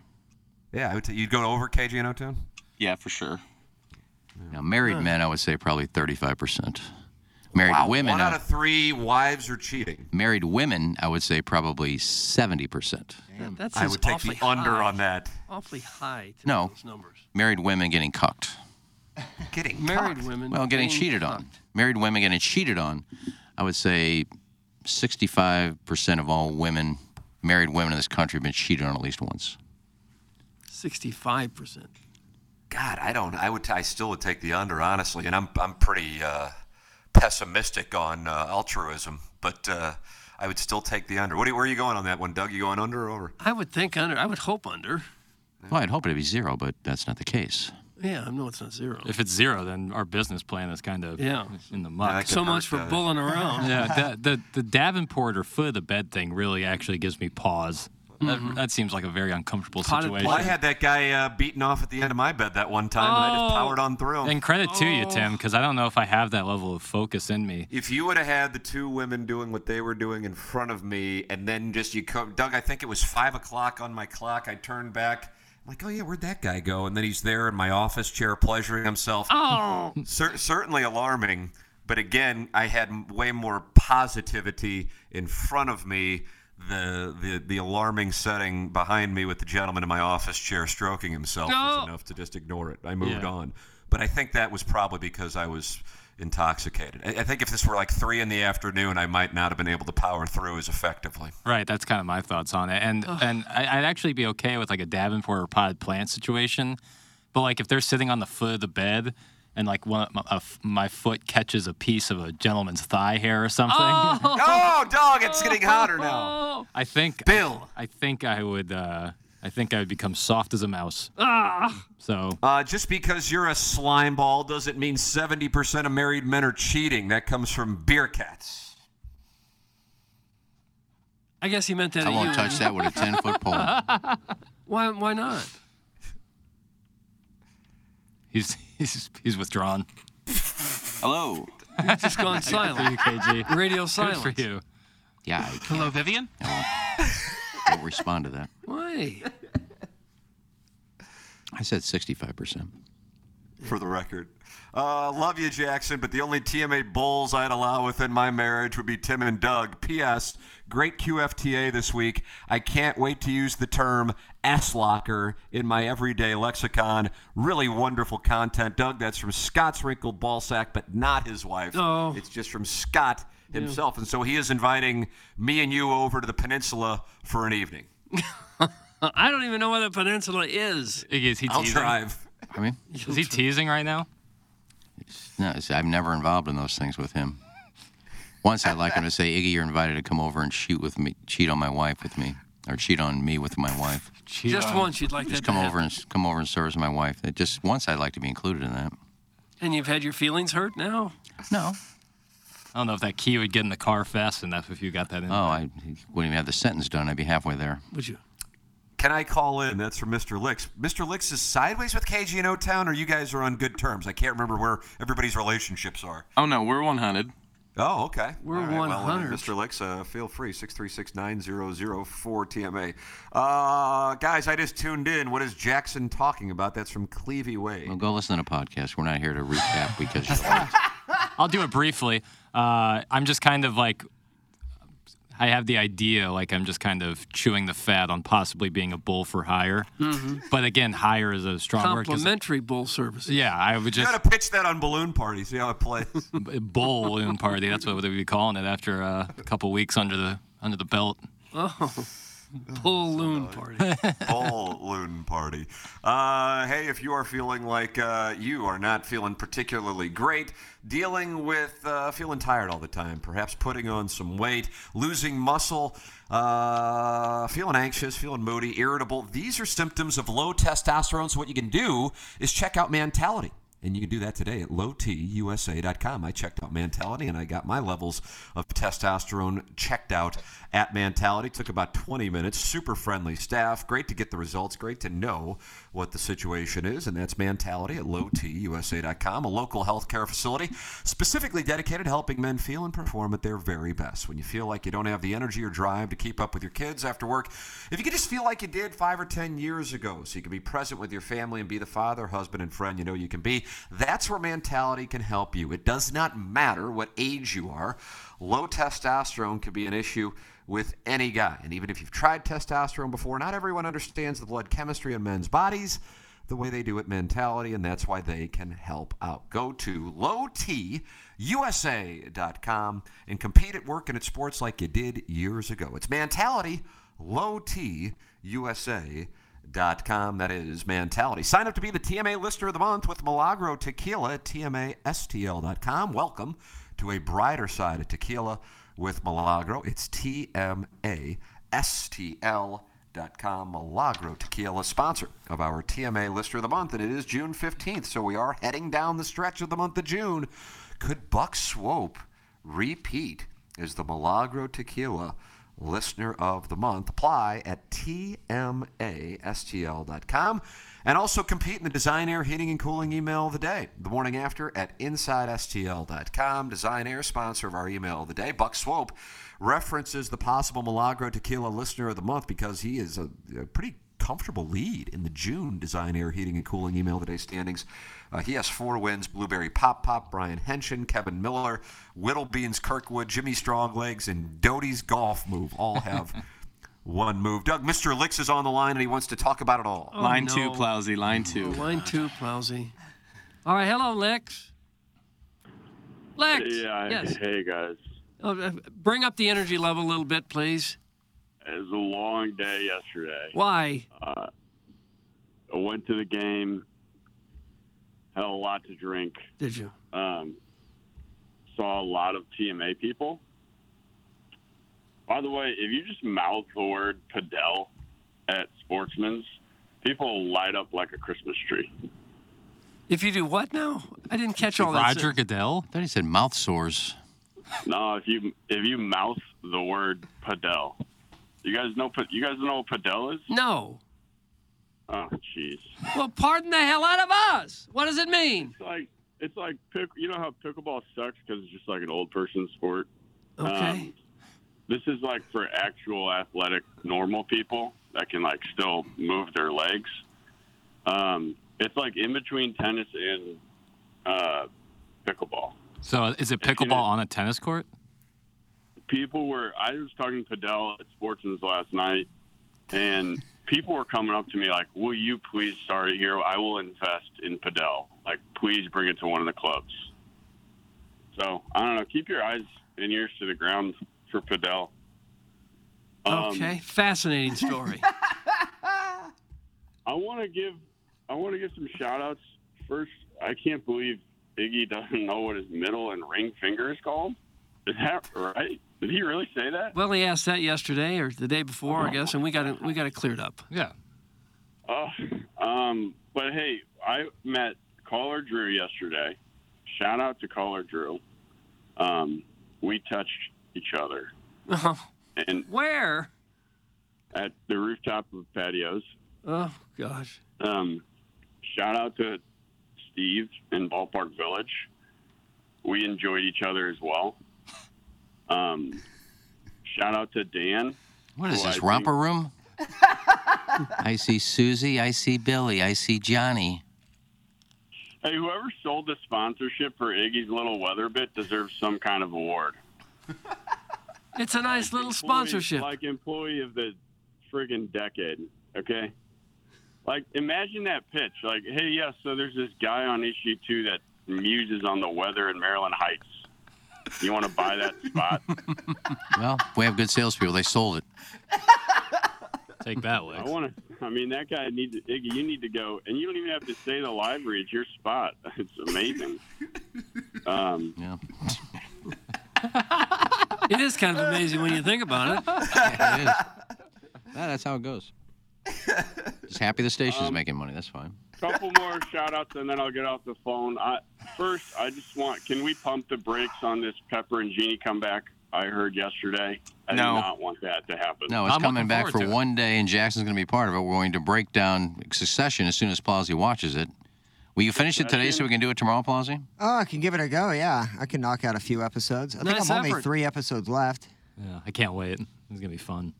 Yeah, I would t- you'd go over KG and O-Town? Yeah, for sure. Now, married men, I would say probably thirty-five percent. Married wow, women, one out of three wives are cheating. married women, I would say probably seventy percent. That, that I would take awfully the under on that. Awfully high to No. those numbers. Married women getting cucked. Getting Married cucked. women. Well, getting being cheated on. Married women getting cheated on. I would say 65% of all women, married women in this country, have been cheated on at least once. 65%. God, I don't. I would. I still would take the under, honestly. And I'm. I'm pretty uh, pessimistic on uh, altruism, but uh, I would still take the under. What? Are, where are you going on that one, Doug? You going under or over? I would think under. I would hope under. Well, I'd hope it'd be zero, but that's not the case. Yeah, I know it's not zero. if it's zero, then our business plan is kind of Yeah. in the muck. So much for that. bulling around. yeah, [laughs] the, the the Davenport or foot of the bed thing really actually gives me pause. That, that seems like a very uncomfortable situation. Well, I had that guy uh, beaten off at the end of my bed that one time, and I just Oh. powered on through. And credit to you, Tim, because I don't know if I have that level of focus in me. If you would have had the two women doing what they were doing in front of me, and then just you come, Doug, I think it was five o'clock on my clock. I turned back. I'm like, oh yeah, where'd that guy go? And then he's there in my office chair, pleasuring himself. Oh, Cer- certainly alarming, but again, I had way more positivity in front of me. The, the the alarming setting behind me with the gentleman in my office chair stroking himself No. was enough to just ignore it. I moved Yeah. on, but I think that was probably because I was intoxicated. I, I think if this were like three in the afternoon, I might not have been able to power through as effectively. Right, that's kind of my thoughts on it, and and I, I'd actually be okay with like a Davenport or potted plant situation, but like if they're sitting on the foot of the bed and like one my, a f- my foot catches a piece of a gentleman's thigh hair or something, oh, [laughs] dog! It's getting hotter now. I think Bill. I, think I would uh, I think I would become soft as a mouse. ah. So Uh, just because you're a slime ball doesn't mean 70% of married men are cheating. That comes from beer cats. I guess he meant that. I at won't you. touch that with a 10 foot pole. [laughs] why? Why not? He's he's he's withdrawn. Hello. You've just gone [laughs] silent. For you, KG. Radio Good for you. Yeah, Hello, Vivian. Won't respond to that. [laughs] Why? I said 65%. for the record. Uh, love you, Jackson, but the only TMA bulls I'd allow within my marriage would be Tim and Doug. P.S. Great QFTA this week. I can't wait to use the term S locker in my everyday lexicon. Really wonderful content. Doug, that's from Scott's wrinkled ball sack, but not his wife. Oh. It's just from Scott himself. And so he is inviting me and you over to the peninsula for an evening. [laughs] I don't even know what the peninsula is. Iggy, is he I'll drive. I mean, Is he teasing right now? no, it's- I'm never involved in those things with him. Once I'd like him to say, Iggy, you're invited to come over and cheat with me, cheat on my wife with me, or cheat on me with my wife. Cheat Just on- once you'd like Just that come to over and come over and serve as my wife. Just once I'd like to be included in that. And you've had your feelings hurt now? No. I don't know if that key would get in the car fast enough if you got that in. Oh, I wouldn't even have the sentence done. I'd be halfway there. Would you? Can I call in? That's from Mr. Lix. Mr. Lix is sideways with KG in O Town, or you guys are on good terms? I can't remember where everybody's relationships are. Oh no, we're 100. Oh, okay. We're All right, well, uh, 100. Mr. Lix, uh, feel free. 636-9004 TMA. Uh, guys, I just tuned in. What is Jackson talking about? That's from Clevey Way. Well, go listen to the podcast. We're not here to recap because you're. [laughs] I'll do it briefly. Uh, I'm just kind of like, I have the idea, like I'm just kind of chewing the fat on possibly being a bull for hire. But again, hire is a strong word. 'cause- Complimentary bull services. Yeah, I would You just got to pitch that on Balloon Party. See how it plays. [laughs] bull balloon party. That's what they'd be calling it after uh, a couple weeks under the under the belt. Oh, [laughs] balloon party. [laughs] Balloon [laughs] Party. Uh, hey, if you are feeling like uh, you are not feeling particularly great, dealing with uh, feeling tired all the time, perhaps putting on some weight, losing muscle, uh, feeling anxious, feeling moody, irritable, these are symptoms of low testosterone. So, what you can do is check out Mantality. And you can do that today at lowtusa.com. I checked out Mantality and I got my levels of testosterone checked out at Mantality. Took about 20 minutes. Super friendly staff. Great to get the results. Great to know what the situation is. And that's Mantality at lowtusa.com, a local healthcare facility specifically dedicated to helping men feel and perform at their very best. When you feel like you don't have the energy or drive to keep up with your kids after work, if you could just feel like you did five or 10 years ago, so you can be present with your family and be the father, husband, and friend you know you can be, that's where Mantality can help you. It does not matter what age you are. Low testosterone can be an issue with any guy. And even if you've tried testosterone before, not everyone understands the blood chemistry in men's bodies the way they do at Mantality, and that's why they can help out. Go to lowtusa.com and compete at work and at sports like you did years ago. It's Mantality, lowtusa.com. That is Mantality. Sign up to be the TMA Listener of the Month with Milagro Tequila TMASTL.com. Welcome to a brighter side of tequila with Milagro. It's TMASTL.com. Milagro Tequila, sponsor of our TMA Lister of the Month, and it is June 15th, so we are heading down the stretch of the month of June. Could Buck Swope repeat as the Milagro Tequila Listener of the Month? Apply at TMASTL.com. And also compete in the Design Air Heating and Cooling email of the day. The morning after at InsideSTL.com. Design Air, sponsor of our email of the day. Buck Swope references the possible Milagro Tequila Listener of the Month because he is a, a pretty comfortable lead in the June Design Air Heating and Cooling email of the day standings. Uh, he has four wins Blueberry Pop Pop, Brian Henshin, Kevin Miller, Whittlebeans Kirkwood, Jimmy Stronglegs, and Doty's Golf Move all have [laughs] one move. Doug, Mr. Lix is on the line and he wants to talk about it all. Oh, line no. two, Plowsy. Line two. Oh, line two, Plowsy. All right, hello, Lex. Lex. Yeah. Yes. Hey guys, Oh, uh, bring up the energy level a little bit, please. it was a long day yesterday. Why? Uh, I went to the game, had a lot to drink. Did you? Um, saw a lot of TMA people. By the way, if you just mouth the word Padel at Sportsman's, people light up like a Christmas tree. If you do what now? I didn't catch all that. Roger Goodell. I thought he said mouth sores. No, if you if you mouth the word Padel, You guys know Pa- you guys know what Padel is? No. Oh, jeez. Well, pardon the hell out of us. What does it mean? It's like it's like pick. You know how pickleball sucks because it's just like an old person sport. Okay. Um, this is like for actual athletic, normal people that can like still move their legs. Um, it's like in between tennis and uh, pickleball. So is it pickleball on a tennis court? People were. I was talking to Padel at Sportsman's last night, and people were coming up to me like, "Will you please start it here? I will invest in Padel. Like, please bring it to one of the clubs." So I don't know. Keep your eyes and ears to the ground for Padel. Um, Okay. Fascinating story. [laughs] I want to give I want to give some shout outs. First, I can't believe Iggy doesn't know what his middle and ring finger is called. Is that right? Did he really say that? well, he asked that yesterday or the day before, I guess, and we got it. We got it cleared up. Yeah. Oh, um, but hey, I met Caller Drew yesterday. Shout out to Caller Drew. Um, we touched each other and Where? at the rooftop of patios. Oh gosh. Um, shout out to Steve in Ballpark Village. We enjoyed each other as well. Um, shout out to Dan. What is who I this, think- romper room? [laughs] I see Susie, I see Billy, I see Johnny. Hey, whoever sold the sponsorship for Iggy's little weather bit deserves some kind of award. [laughs] It's a nice little sponsorship. Like employee of the friggin' decade. Okay. Like imagine that pitch. Like, hey, yes. so there's this guy on issue two that muses on the weather in Maryland Heights. You want to buy that [laughs] spot? Well, we have good salespeople. They sold it. Take that, I want to. I mean, that guy needs Iggy. You need to go, and you don't even have to say the library. It's your spot. [laughs] It's amazing. Um, yeah. [laughs] It is kind of amazing when you think about it. It is. Yeah, that's how it goes. Just happy the station's um, making money. That's fine. couple more shout outs and then I'll get off the phone. I, first, I just want can we pump the brakes on this Pepper and Genie comeback I heard yesterday? I No. do not want that to happen. No, it's coming back for one day, and Jackson's going to be part of it. We're going to break down Succession as soon as Plowsy watches it. Will you finish it today so we can do it tomorrow, Plowsy? Oh, I can give it a go. Yeah, I can knock out a few episodes. I think Nice I'm only effort. three episodes left. Yeah, I can't wait. It's gonna be fun.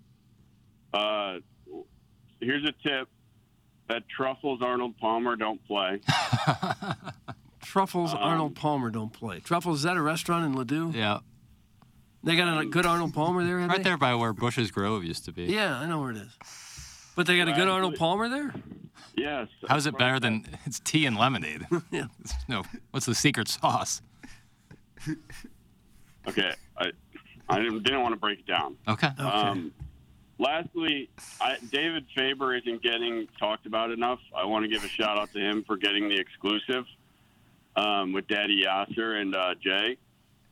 Uh, here's a tip: that Truffles Arnold Palmer don't play. [laughs] Truffles Arnold Palmer don't play. Truffles is that a restaurant in Ladue? Yeah. They got a good Arnold Palmer there, have Right they? there by where Busch's Grove used to be. Yeah, I know where it is. But they got a good Arnold Palmer there. Yes. How's it better than it's tea and lemonade? [laughs] yeah. No. What's the secret sauce? Okay, I I didn't, didn't want to break it down. Okay. Um, lastly, I, David Faber isn't getting talked about enough. I want to give a shout out to him for getting the exclusive um, with Daddy Yasser and uh, Jay.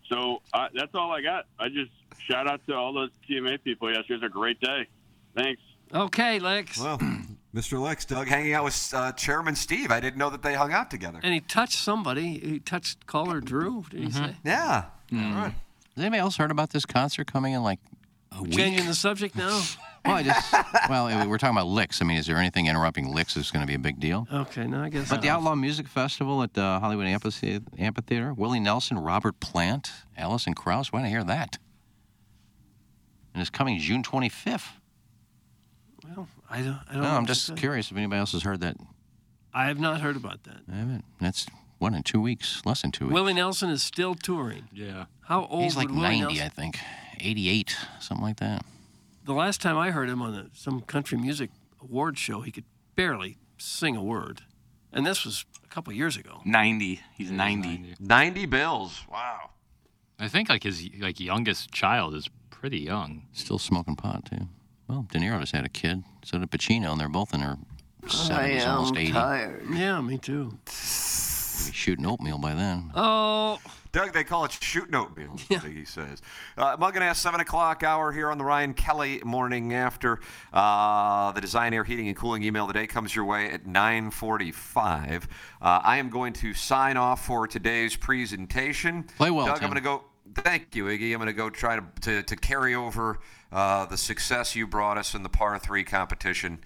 So uh, that's all I got. I just shout out to all those TMA people. Yesterday's a great day. Thanks. Okay, Lex. Well, Mr. Lex, Doug, hanging out with uh, Chairman Steve. I didn't know that they hung out together. And he touched somebody. He touched caller Drew. Did he say? Yeah. Mm. Has anybody else heard about this concert coming in like a week? Changing the subject now. [laughs] Well, I just well, we're talking about Lix. I mean, is there anything interrupting Lix is going to be a big deal? Okay, no, I guess. But the not. Outlaw Music Festival at the Hollywood Amphithe- Amphitheater, Willie Nelson, Robert Plant, Alison Krauss. Why didn't I hear that? And it's coming June 25th. Well, I don't. I don't No, know I'm just curious if anybody else has heard that. I have not heard about that. I haven't. That's what in two weeks, less than two weeks. Willie Nelson is still touring. Yeah. How old is he? He's like would 90, Nelson? I think, 88, something like that. The last time I heard him on a, some country music award show, he could barely sing a word, and this was a couple years ago. 90. He's 90. 90 bills. Wow. I think like his like youngest child is pretty young. Still smoking pot too. Well, De Niro just had a kid. So did Pacino, and they're both in their 70s, almost 80. Tired. Yeah, me too. Be shooting oatmeal by then. Oh. Doug, they call it shooting oatmeal, he says. Uh, Mungenast, 7 o'clock hour here on the Ryan Kelly morning after. Uh, the Design Air Heating and Cooling email today comes your way at 945. Uh, I am going to sign off for today's presentation. Play well, Doug, Tim. I'm going to go. Thank you, Iggy. I'm going to go try to, to, to carry over uh, the success you brought us in the par three competition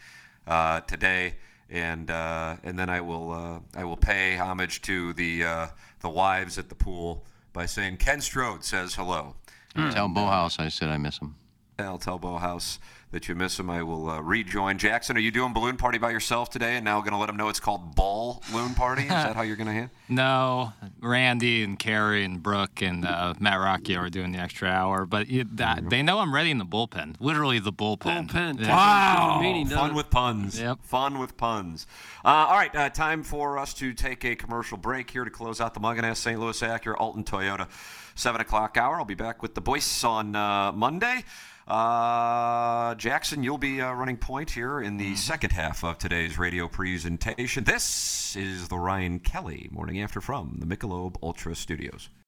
uh, today, and uh, and then I will uh, I will pay homage to the uh, the wives at the pool by saying Ken Strode says hello. Tell Bohouse I said I miss him. I'll tell Bohouse that you miss him. I will uh, rejoin. Jackson, are you doing balloon party by yourself today, and now going to let him know it's called ball loon party? Is that how you're going to hand? No, Randy and Carrie and Brooke and uh, Matt Rocchio are doing the extra hour, but you, that, they know I'm ready in the bullpen. Literally the bullpen. Bullpen. Yeah. Wow! Meaning, Fun it? with puns. Yep. Fun with puns. Uh, all right, uh, time for us to take a commercial break here to close out the Mungenast St. Louis Acura Alton Toyota 7 o'clock hour. I'll be back with the boys on uh, Monday. Uh, Jackson, you'll be uh, running point here in the second half of today's radio presentation. This is the Ryan Kelly Morning After from the Michelob Ultra Studios.